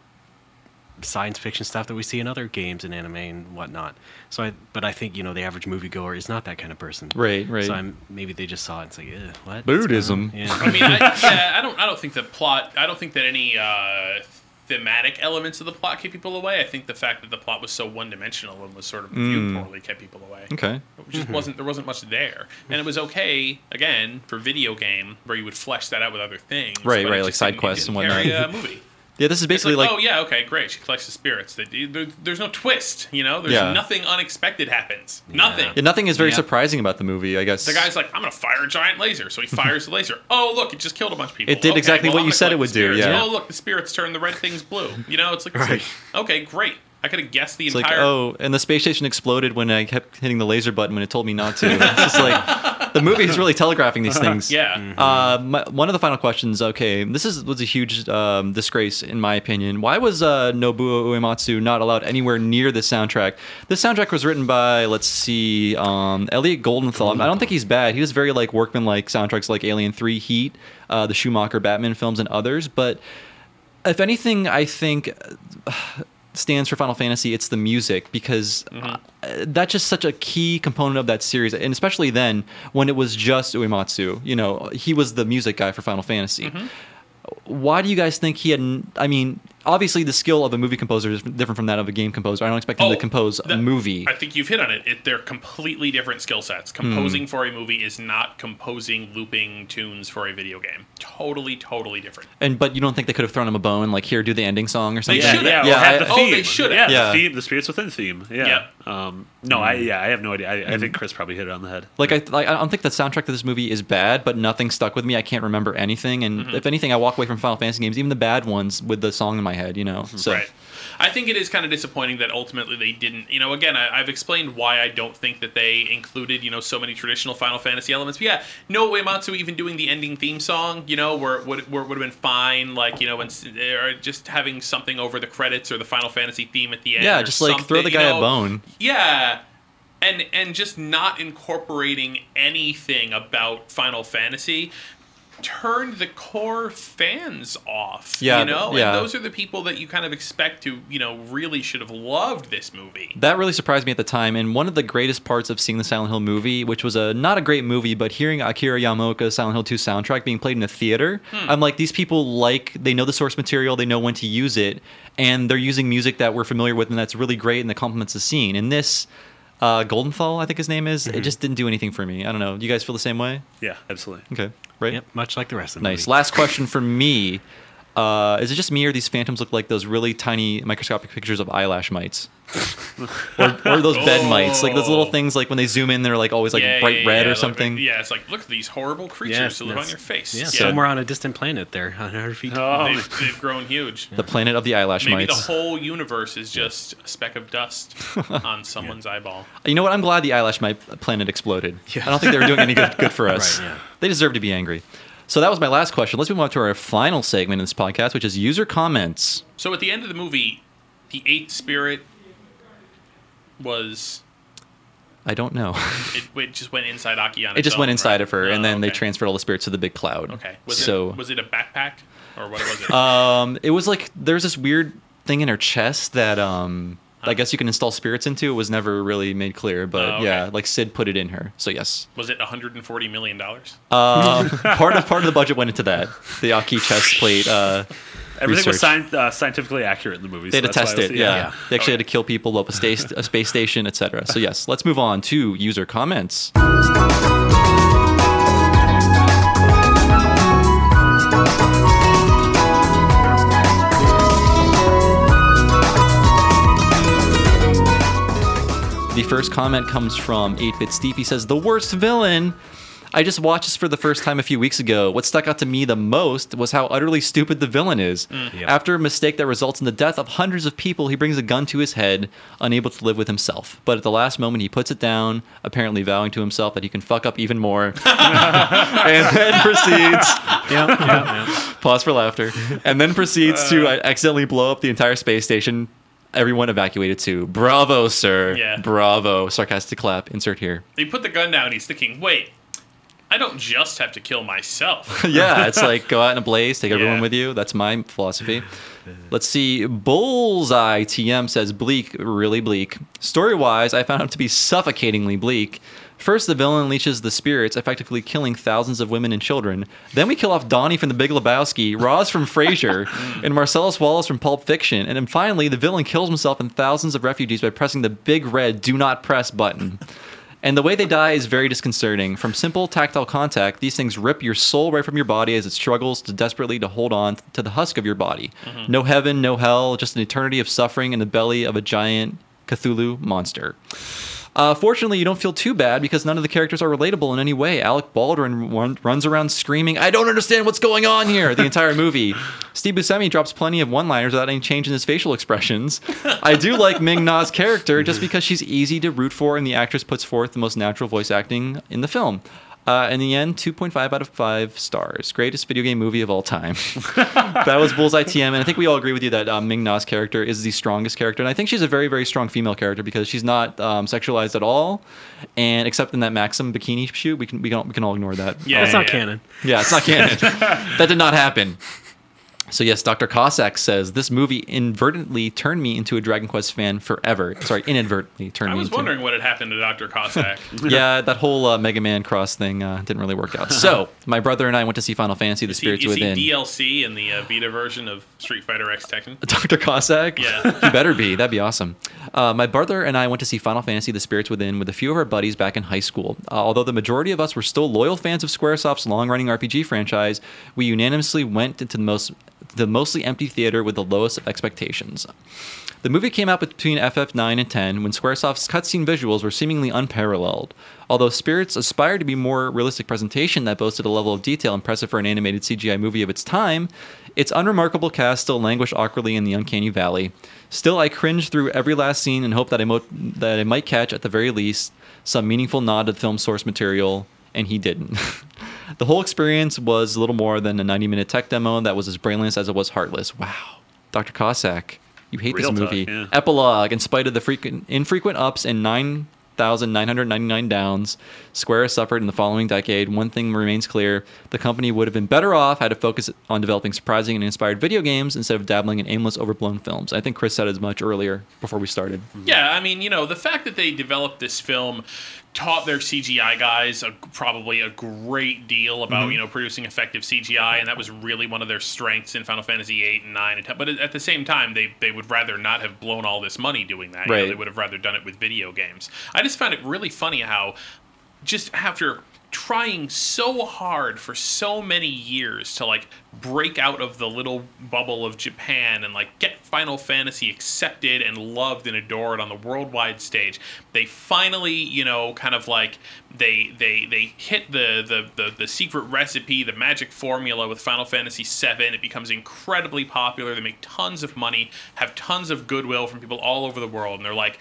science fiction stuff that we see in other games and anime and whatnot. So I, but I think you know the average moviegoer is not that kind of person. Right. Right. So I'm maybe they just saw it and say, Ugh, what? Buddhism. Yeah. I mean, I, yeah, I don't. I don't think the plot. I don't think that any uh, thematic elements of the plot kept people away. I think the fact that the plot was so one-dimensional and was sort of viewed Mm. poorly kept people away. okay. It just wasn't. There wasn't much there, and it was okay again for video game where you would flesh that out with other things. Right, right, like side quests and whatnot. A [LAUGHS] movie. Yeah, this is basically like, like, oh yeah, okay, great. She collects the spirits. There's no twist, you know. There's Yeah. nothing unexpected happens. Nothing. yeah, nothing is very Yeah. surprising about the movie. I guess The guy's like, I'm gonna fire a giant laser, so he [LAUGHS] fires the laser. Oh look, it just killed a bunch of people. It did Okay, exactly well, what I'm you said it would do, spirits. yeah. Oh look, the spirits turn the red things blue. You know, it's like, it's Right. like, okay, great. I could have guessed the It's like, entire. oh, and the space station exploded when I kept hitting the laser button when it told me not to. It's just like the movie is really telegraphing these things. [LAUGHS] yeah. Uh, my, one of the final questions. Okay, this is was a huge um, disgrace in my opinion. Why was uh, Nobuo Uematsu not allowed anywhere near the soundtrack? This soundtrack was written by let's see, um, Elliot Goldenthal. I don't think he's bad. He does very like workman-like soundtracks like Alien Three, Heat, uh, the Schumacher Batman films, and others. But if anything, I think uh, stands for Final Fantasy, it's the music because uh, that's just such a key component of that series, and especially then when it was just Uematsu. You know, he was the music guy for Final Fantasy. Why do you guys think he had? I mean, obviously the skill of a movie composer is different from that of a game composer. I don't expect him to compose a movie. I think you've hit on it. it. They're completely different skill sets. Hmm. Composing for a movie is not composing looping tunes for a video game. Totally, totally different. And but you don't think they could have thrown him a bone, like here, do the ending song or something? They should yeah, have. we'll Yeah, the Oh, they should have. Yeah. the theme, the spirits within theme. Yeah. Yeah. Um, no, I yeah, I have no idea. I, I think Chris probably hit it on the head. Like I, like, I don't think the soundtrack to this movie is bad, but nothing stuck with me. I can't remember anything, and Mm-hmm. if anything, I walk away from Final Fantasy games, even the bad ones, with the song in my head. You know, so Right. I think it is kind of disappointing that ultimately they didn't. You know, again, I, I've explained why I don't think that they included, you know, so many traditional Final Fantasy elements. But yeah, no Uematsu even doing the ending theme song, you know, where it would, where it would have been fine, like, you know, when, or just having something over the credits or the Final Fantasy theme at the end. yeah, just like throw the you guy know? a bone. Yeah. And and just not incorporating anything about Final Fantasy turned the core fans off. Yeah, You know? yeah. And those are the people that you kind of expect to, you know, really should have loved this movie. That really surprised me at the time, and one of the greatest parts of seeing the Silent Hill movie, which was a not a great movie, but hearing Akira Yamaoka's Silent Hill 2 soundtrack being played in a theater, Hmm. I'm like, these people like they know the source material, they know when to use it, and they're using music that we're familiar with, and that's really great, and that complements the scene. And this, uh, Goldenthal, I think his name is, Mm-hmm. it just didn't do anything for me. I don't know. You guys feel the same way? Yeah, absolutely. Okay, right? Yep, much like the rest of the Nice. movie. Last question for me. Uh, is it just me or these phantoms look like those really tiny microscopic pictures of eyelash mites? [LAUGHS] or, or those bed mites, like those little Oh. things, like when they zoom in, they're like always like Yeah, bright yeah, red yeah, or like, something. yeah, it's like, look at these horrible creatures Yeah, that live on your face. Yeah, Yeah. somewhere on a distant planet there, [LAUGHS] 100 feet. Oh, They've, they've grown huge. The planet of the eyelash Maybe mites. the whole universe is [LAUGHS] just a speck of dust on someone's eyeball. you know what? I'm glad the eyelash mite planet exploded. I don't think they were doing any good, good for us. Right, yeah. They deserve to be angry. So that was my last question. Let's move on to our final segment in this podcast, which is user comments. So at the end of the movie, the eighth spirit was I don't know. [LAUGHS] it, it just went inside Aki on it just went inside right? of her, and Oh, then they transferred all the spirits to the big cloud. Okay. Was so it was it a backpack or what was it? [LAUGHS] Um, it was like there's this weird thing in her chest that um, I guess you can install spirits into. It was never really made clear, but Oh, okay. yeah, like Sid put it in her. So yes, was it 140 million dollars? um, part of part of the budget went into that. The Aki chest plate. Uh, Everything was research. sci- uh, scientifically accurate in the movie. They had so to test it. Yeah. yeah. they actually had to kill people, blow up a space a space station, etc. So yes, let's move on to user comments. The first comment comes from 8-Bit Steve. He says, "The worst villain." I just watched this for the first time a few weeks ago. What stuck out to me the most was how utterly stupid the villain is. Yep. After a mistake that results in the death of hundreds of people, he brings a gun to his head, unable to live with himself. But at the last moment, he puts it down, apparently vowing to himself that he can fuck up even more, [LAUGHS] [LAUGHS] and then proceeds. [LAUGHS] Yeah, yeah, yeah. Pause for laughter. And then proceeds to uh, accidentally blow up the entire space station. Everyone evacuated to Bravo, sir. Yeah. Bravo. Sarcastic clap. Insert here. He put the gun down. He's thinking, wait, I don't just have to kill myself. [LAUGHS] yeah, it's [LAUGHS] like go out in a blaze, take everyone Yeah. with you. That's my philosophy. Let's see. Bullseye TM says bleak, really bleak. Story wise, I found him to be suffocatingly bleak. First, the villain leashes the spirits, effectively killing thousands of women and children. Then we kill off Donnie from The Big Lebowski, Roz from Frasier, [LAUGHS] and Marcellus Wallace from Pulp Fiction. And then finally, the villain kills himself and thousands of refugees by pressing the big red "Do Not Press" button. And the way they die is very disconcerting. From simple tactile contact, these things rip your soul right from your body as it struggles to desperately to hold on to the husk of your body. Mm-hmm. No heaven, no hell, just an eternity of suffering in the belly of a giant Cthulhu monster. Uh, fortunately, you don't feel too bad because none of the characters are relatable in any way. Alec Baldwin run, runs around screaming, "I don't understand what's going on here!" the entire movie. [LAUGHS] Steve Buscemi drops plenty of one-liners without any change in his facial expressions. I do like Ming Na's character just because she's easy to root for, and the actress puts forth the most natural voice acting in the film. Uh, in the end, 2.5 out of 5 stars. Greatest video game movie of all time. [LAUGHS] that was Bullseye TM, and I think we all agree with you that um, Ming Na's character is the strongest character, and I think she's a very, very strong female character because she's not um, sexualized at all, and except in that Maxim bikini shoot, we can we can we can all ignore that. Yeah, That's not yeah. canon. Yeah, it's not canon. [LAUGHS] that did not happen. So yes, Dr. Cossack says this movie inadvertently turned me into a Dragon Quest fan forever. Sorry, inadvertently turned me. Into. I me was into. wondering what had happened to Dr. Cossack. [LAUGHS] Yeah, that whole uh, Mega Man cross thing uh, didn't really work out. So [LAUGHS] my brother and I went to see Final Fantasy: The Is he, Spirits is Within. he DLC in the uh, Vita version of Street Fighter X Tekken? [LAUGHS] Dr. Cossack? Yeah. he better be. That'd be awesome. Uh, my brother and I went to see Final Fantasy The Spirits Within with a few of our buddies back in high school. Uh, although the majority of us were still loyal fans of Squaresoft's long running RPG franchise, we unanimously went into the most the mostly empty theater with the lowest of expectations. The movie came out between FF9 and 10 when Squaresoft's cutscene visuals were seemingly unparalleled. Although Spirits aspired to be more realistic presentation that boasted a level of detail impressive for an animated CGI movie of its time, its unremarkable cast still languished awkwardly in the uncanny valley. Still, I cringed through every last scene and hoped that I, mo- that I might catch, at the very least, some meaningful nod to the film's source material, and he didn't. [LAUGHS] the whole experience was a little more than a 90 minute tech demo that was as brainless as it was heartless. Wow. Dr. Cossack, you hate Real this talk, movie. yeah. Epilogue, in spite of the frequent, infrequent ups and 9,999 downs Square has suffered in the following decade, one thing remains clear. The company would have been better off had it focused on developing surprising and inspired video games instead of dabbling in aimless, overblown films. I think Chris said as much earlier before we started. Yeah, I mean, you know, the fact that they developed this film taught their CGI guys a, probably a great deal about Mm-hmm. you know producing effective CGI, and that was really one of their strengths in Final Fantasy eight and nine and ten. But at at the same time, they they would rather not have blown all this money doing that. You know, they would have rather done it with video games. I just found it really funny how just after trying so hard for so many years to like break out of the little bubble of Japan and like get Final Fantasy accepted and loved and adored on the worldwide stage. They finally you know kind of like they they they hit the the the, the secret recipe the magic formula with Final Fantasy 7 it becomes incredibly popular. They make tons of money have tons of goodwill from people all over the world and they're like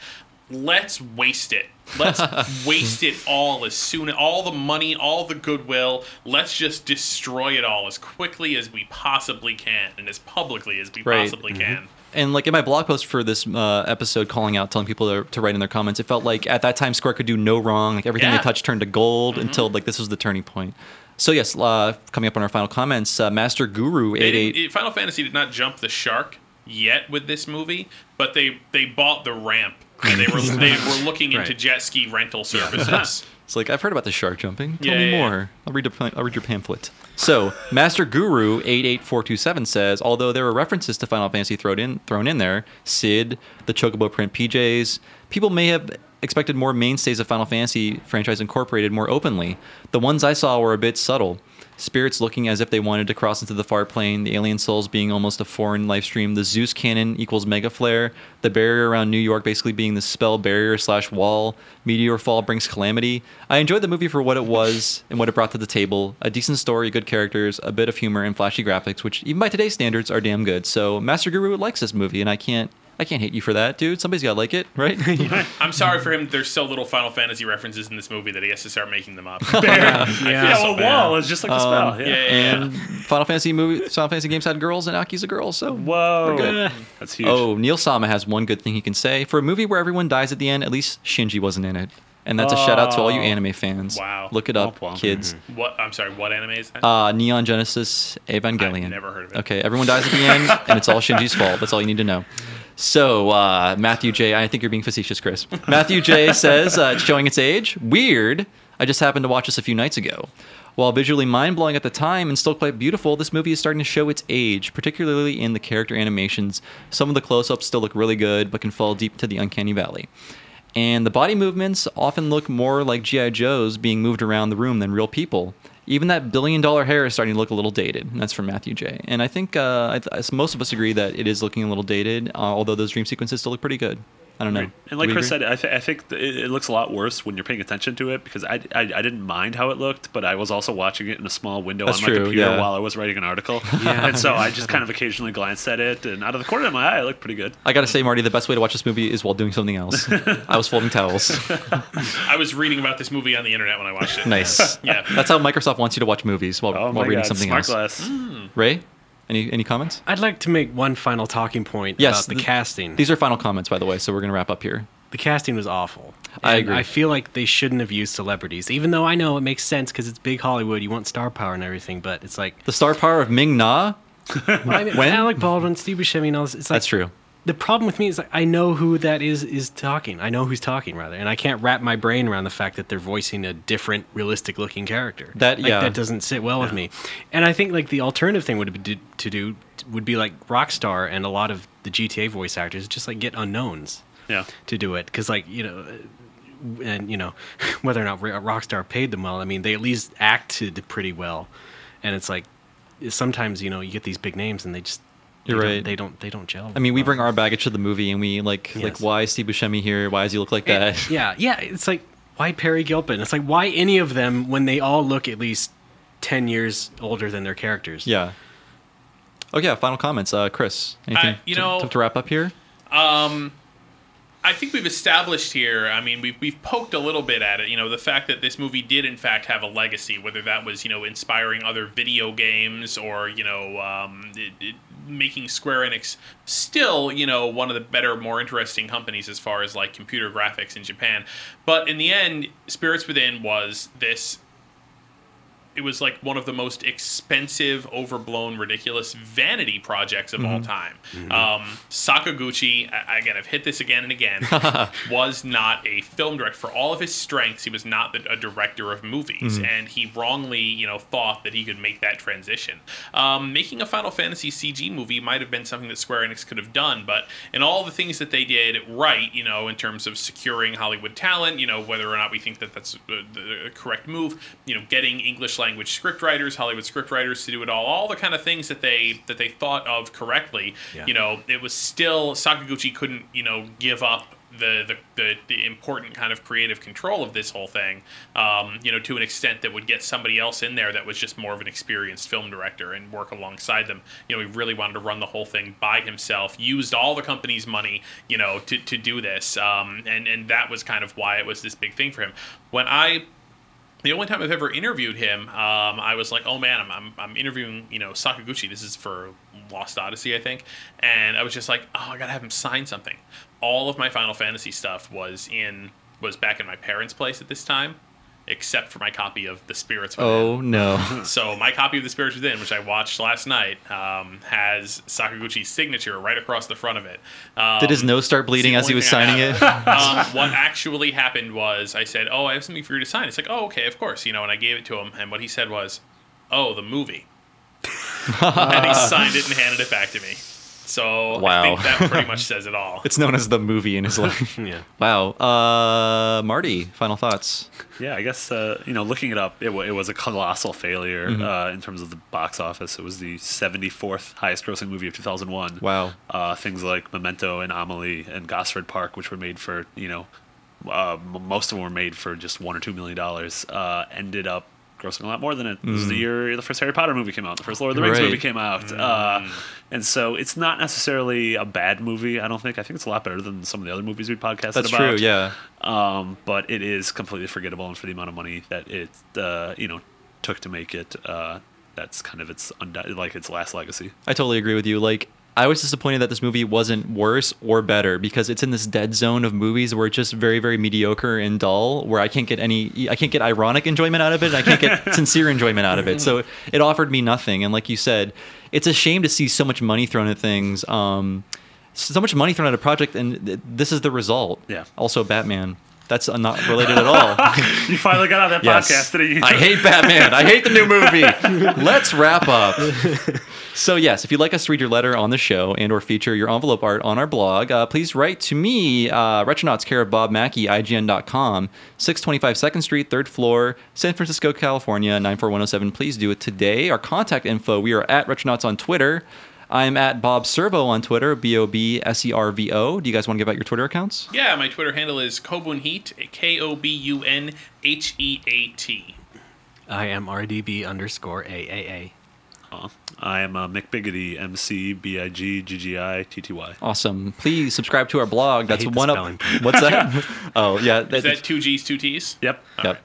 let's waste it. Let's [LAUGHS] waste it all as soon all the money, all the goodwill. Let's just destroy it all as quickly as we possibly can and as publicly as we Right. possibly can. And like in my blog post for this uh, episode, calling out, telling people to, to write in their comments, it felt like at that time Square could do no wrong. Like everything Yeah. they touched turned to gold until like this was the turning point. So yes, uh, coming up on our final comments, uh, Master Guru eight eight. Final Fantasy did not jump the shark yet with this movie, but they they bought the ramp and they were [LAUGHS] they were looking into Right. jet ski rental [LAUGHS] services. It's like I've heard about the shark jumping. Tell Yeah, me yeah, yeah. more. I'll read. A, I'll read your pamphlet. So Master Guru eight eight four two seven says, although there were references to Final Fantasy thrown in thrown in there, Sid, the Chocobo print PJs, people may have expected more mainstays of Final Fantasy franchise incorporated more openly. The ones I saw were a bit subtle. Spirits looking as if they wanted to cross into the far plane, the alien souls being almost a foreign life stream, the Zeus cannon equals Mega Flare, the barrier around New York basically being the spell barrier slash wall, meteor fall brings calamity. I enjoyed the movie for what it was and what it brought to the table. A decent story, good characters, a bit of humor, and flashy graphics, which even by today's standards are damn good. So Master Guru likes this movie, and I can't I can't hate you for that, dude. Somebody's gotta like it, right? [LAUGHS] [LAUGHS] I'm sorry for him. There's so little Final Fantasy references in this movie that he has to start making them up. [LAUGHS] Yeah, I feel yeah so well, bad. wall is just like a spell. Yeah, Yeah. yeah, yeah. and Final Fantasy movie Final Fantasy games had girls and Aki's a girl, so Whoa, good. that's huge. Oh, Neil Sama has one good thing he can say. For a movie where everyone dies at the end, at least Shinji wasn't in it. And that's a shout out to all you Oh. anime fans. Wow. Look it up, Womp womp. kids. What? I'm sorry. What anime is that? Uh, Neon Genesis Evangelion. I've never heard of it. Okay, everyone dies at the end, and it's all Shinji's fault. That's all you need to know. So, uh, Matthew J. I think you're being facetious, Chris. Matthew J. says, uh, it's showing its age. Weird. I just happened to watch this a few nights ago. While visually mind blowing at the time and still quite beautiful, this movie is starting to show its age, particularly in the character animations. Some of the close ups still look really good, but can fall deep into the uncanny valley. And the body movements often look more like G.I. Joes being moved around the room than real people. Even that billion dollar hair is starting to look a little dated. That's from Matthew J. And I think uh, I th- most of us agree that it is looking a little dated, uh, although those dream sequences still look pretty good. I don't know. And like Chris agree? said, I, th- I think th- it, it looks a lot worse when you're paying attention to it because I, I, I didn't mind how it looked, but I was also watching it in a small window That's on my true, computer yeah. while I was writing an article. [LAUGHS] Yeah. And so I just kind of occasionally glanced at it, and out of the corner of my eye, it looked pretty good. I gotta say, Marty, the best way to watch this movie is while doing something else. [LAUGHS] I was folding towels. [LAUGHS] I was reading about this movie on the internet when I watched it. Nice. Yeah. That's how Microsoft wants you to watch movies while, Oh while reading god, something smart else. glass. Hmm. Ray, any any comments? I'd like to make one final talking point Yes, about the th- casting. These are final comments, by the way, so we're gonna wrap up here. the casting was awful. I agree. I feel like they shouldn't have used celebrities, even though I know it makes sense because it's big Hollywood. You want star power and everything, but it's like The star power of Ming Na. [LAUGHS] I mean, When? Alec Baldwin, Steve Buscemi, and all this. It's like That's true. The problem with me is I know who that is is talking. I know who's talking rather, and I can't wrap my brain around the fact that they're voicing a different, realistic looking character. That- Like, yeah. that doesn't sit well with me. And I think like the alternative thing would be to do would be like Rockstar and a lot of the GTA voice actors just like get unknowns Yeah. to do it because like you know. Uh, and you know [LAUGHS] whether or not Rockstar paid them well. I mean, they at least acted pretty well, and it's like sometimes you know you get these big names and they just they You're don't- right. They don't they don't gel. I mean, we well. bring our baggage to the movie, and we like like why is Steve Buscemi here? Why does he look like And- that? yeah, yeah. It's like why Peri Gilpin? It's like why any of them when they all look at least ten years older than their characters. Yeah. Oh yeah. Final comments, uh, Chris. Anything Uh, you to, know- to, to wrap up here? Um, I think we've established here. I mean, we've we've poked a little bit at it. You know, the fact that this movie did in fact have a legacy, whether that was you know inspiring other video games or you know um, it, it, making Square Enix still you know one of the better, more interesting companies as far as like computer graphics in Japan. But in the end, Spirits Within was this it was like one of the most expensive, overblown, ridiculous vanity projects of all time. Um, Sakaguchi, I- again, I've hit this again and again, [LAUGHS] was not a film director. For all of his strengths, he was not the, a director of movies, and he wrongly, you know, thought that he could make that transition. Um, making a Final Fantasy CG movie might have been something that Square Enix could have done, but in all the things that they did right, you know, in terms of securing Hollywood talent, you know, whether or not we think that that's the, the correct move, you know, getting English language scriptwriters, Hollywood scriptwriters to do it all, all the kind of things that they that they thought of correctly, Yeah. you know, it was still Sakaguchi couldn't, you know, give up the, the, the, the important kind of creative control of this whole thing, um, you know, to an extent that would get somebody else in there that was just more of an experienced film director and work alongside them. You know, he really wanted to run the whole thing by himself, used all the company's money, you know, to, to do this. Um, and, and that was kind of why it was this big thing for him. When I the only time I've ever interviewed him, um, I was like, "Oh man, I'm, I'm, I'm interviewing, you know, Sakaguchi. This is for Lost Odyssey, I think." And I was just like, "Oh, I gotta have him sign something." All of my Final Fantasy stuff was in was back in my parents' place at this time, except for my copy of The Spirits Within. Oh no. [LAUGHS] So my copy of The Spirits Within, which I watched last night, um, has Sakaguchi's signature right across the front of it. Um, Did his nose start bleeding as he was signing it? [LAUGHS] um, what actually happened was I said, "Oh, I have something for you to sign." It's like, "Oh, okay, of course," you know, and I gave it to him, and what he said was, "Oh, the movie," [LAUGHS] and he signed it and handed it back to me. So Wow. I think that pretty much [LAUGHS] says it all. It's known as the movie in his [LAUGHS] life. Yeah. wow. Uh, Marty, final thoughts. Yeah, I guess uh, you know, looking it up, it, wa it was a colossal failure Mm-hmm. uh, in terms of the box office. It was the 74th highest-grossing movie of 2001. Wow. Uh, things like Memento and Amelie and Gosford Park, which were made for you know, uh, m- most of them were made for just one or two million dollars, uh, ended up grossing a lot more than it. This is the year the first Harry Potter movie came out, the first Lord of the Rings Mm. Right. movie came out, uh, and so it's not necessarily a bad movie. I don't think. I think it's a lot better than some of the other movies we podcasted That's about. true. Yeah. Um, but it is completely forgettable, and for the amount of money that it uh, you know took to make it, uh, that's kind of its undi- like its last legacy. I totally agree with you. Like, I was disappointed that this movie wasn't worse or better because it's in this dead zone of movies where it's just very, very mediocre and dull. Where I can't get any, I can't get ironic enjoyment out of it, and I can't get [LAUGHS] sincere enjoyment out of it. So it offered me nothing. And like you said, it's a shame to see so much money thrown at things. Um, so much money thrown at a project, and th- this is the result. Yeah. Also, Batman. That's not related at all. [LAUGHS] You finally got on that Yes. podcast today. You I hate Batman. I hate the new movie. [LAUGHS] Let's wrap up. So yes, if you'd like us to read your letter on the show and or feature your envelope art on our blog, uh, please write to me, uh, Retronauts, care of Bob Mackey, IGN.com, 625 2nd Street, 3rd floor, San Francisco, California, 94107. Please do it today. Our contact info, we are at Retronauts on Twitter. I'm at Bob Servo on Twitter, B-O-B-S-E-R-V-O. Do you guys want to give out your Twitter accounts? Yeah, my Twitter handle is Kobun Heat, K O B U N H E A T. I am RDB underscore AAA. Aw. I am uh, Mick Biggity, M C B I G G G I T T Y. Awesome. Please subscribe to our blog. That's hate one up. spelling. What's that? [LAUGHS] oh, yeah. Is that two G's, two T's? Yep. Yep.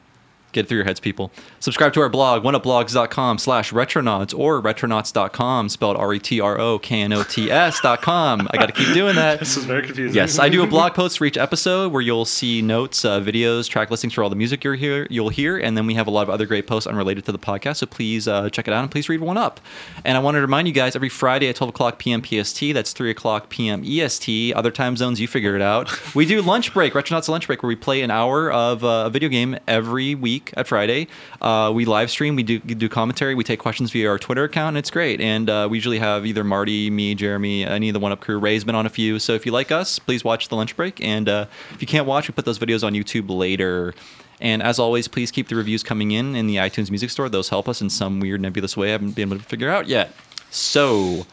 Get through your heads, people. Subscribe to our blog, oneupblogs.com slash retronauts or retronauts.com, spelled R-E-T-R-O-K-N-O-T-S dot com. I got to keep doing that. [LAUGHS] This is very confusing. Yes, I do a blog post for each episode where you'll see notes, uh, videos, track listings for all the music you're hear, you'll hear, and then we have a lot of other great posts unrelated to the podcast. So please uh, check it out and please read one up. And I want to remind you guys every Friday at 12 o'clock p.m. PST, that's 3 o'clock p.m. EST, other time zones, you figure it out. We do lunch break, Retronauts lunch break, where we play an hour of uh, a video game every week at Friday. Uh, we live stream, we do, do commentary, we take questions via our Twitter account, and it's great. And uh, we usually have either Marty, me, Jeremy, any of the One Up crew. Ray's been on a few. So if you like us, please watch the lunch break. And uh, if you can't watch, we put those videos on YouTube later. And as always, please keep the reviews coming in in the iTunes Music Store. Those help us in some weird nebulous way I haven't been able to figure out yet. So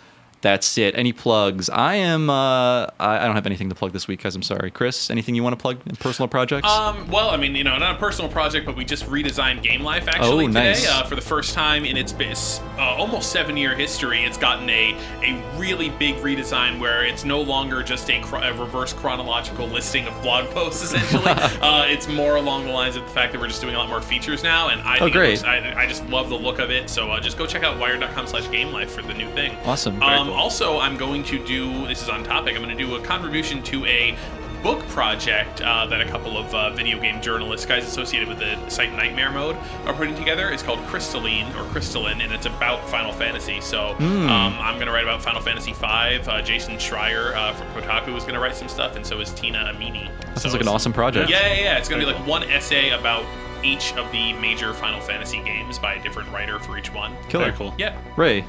that's it. Any plugs? I am. Uh, I, don't have anything to plug this week, guys. I'm sorry. Chris, anything you want to plug in personal projects? Um, well, I mean, you know, not a personal project, but we just redesigned Game Life actually Oh, today nice. uh, for the first time in its uh, almost seven-year history. It's gotten a a really big redesign where it's no longer just a, chro- a reverse chronological listing of blog posts. [LAUGHS] Essentially, [LAUGHS] uh, it's more along the lines of the fact that we're just doing a lot more features now, and I Oh, great. looks- I, I just love the look of it. So uh, just go check out wired.com/game life for the new thing. awesome. Um. Also, I'm going to do this is on topic. I'm going to do a contribution to a book project uh, that a couple of uh, video game journalists, guys associated with the site Nightmare Mode, are putting together. It's called Crystalline or Crystalline, and it's about Final Fantasy. So Hmm. um, I'm going to write about Final Fantasy V. Uh, Jason Schreier uh, from Kotaku is going to write some stuff, and so is Tina Amini. that so sounds like an awesome project. Yeah, yeah, yeah. It's going to be like one essay about each of the major Final Fantasy games by a different writer for each one. Killer. Very cool. Yeah. Ray.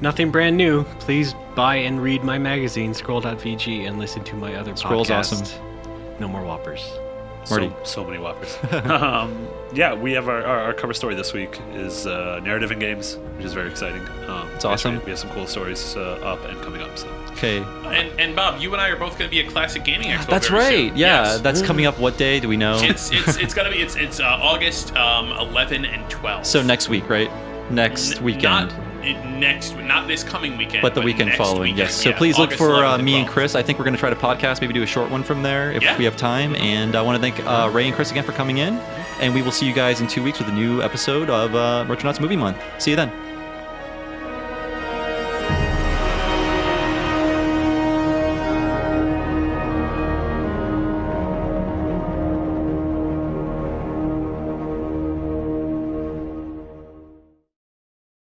Nothing brand new. Please buy and read my magazine, Scroll.vg, and listen to my other Scroll's podcast. awesome. No more whoppers. Marty. So, so many whoppers. [LAUGHS] um, yeah, we have our, our, our cover story this week is uh, narrative in games, which is very exciting. Um, It's awesome. We have some cool stories uh, up and coming up. So Okay. And, and Bob, you and I are both going to be at Classic Gaming Expo. That's very right. soon. Yeah, Yes. that's coming up. What day do we know? it's it's it's gonna be it's it's uh, August um, 11 and 12. so next week, right? Next N- weekend. Not it, next, not this coming weekend, but the weekend next following, weekend. yes. So Yeah, please look for uh, me and Chris. I think we're going to try to podcast, maybe do a short one from there if Yeah. we have time. And I want to thank uh, Ray and Chris again for coming in. And we will see you guys in two weeks with a new episode of uh, Retronauts Movie Month. See you then.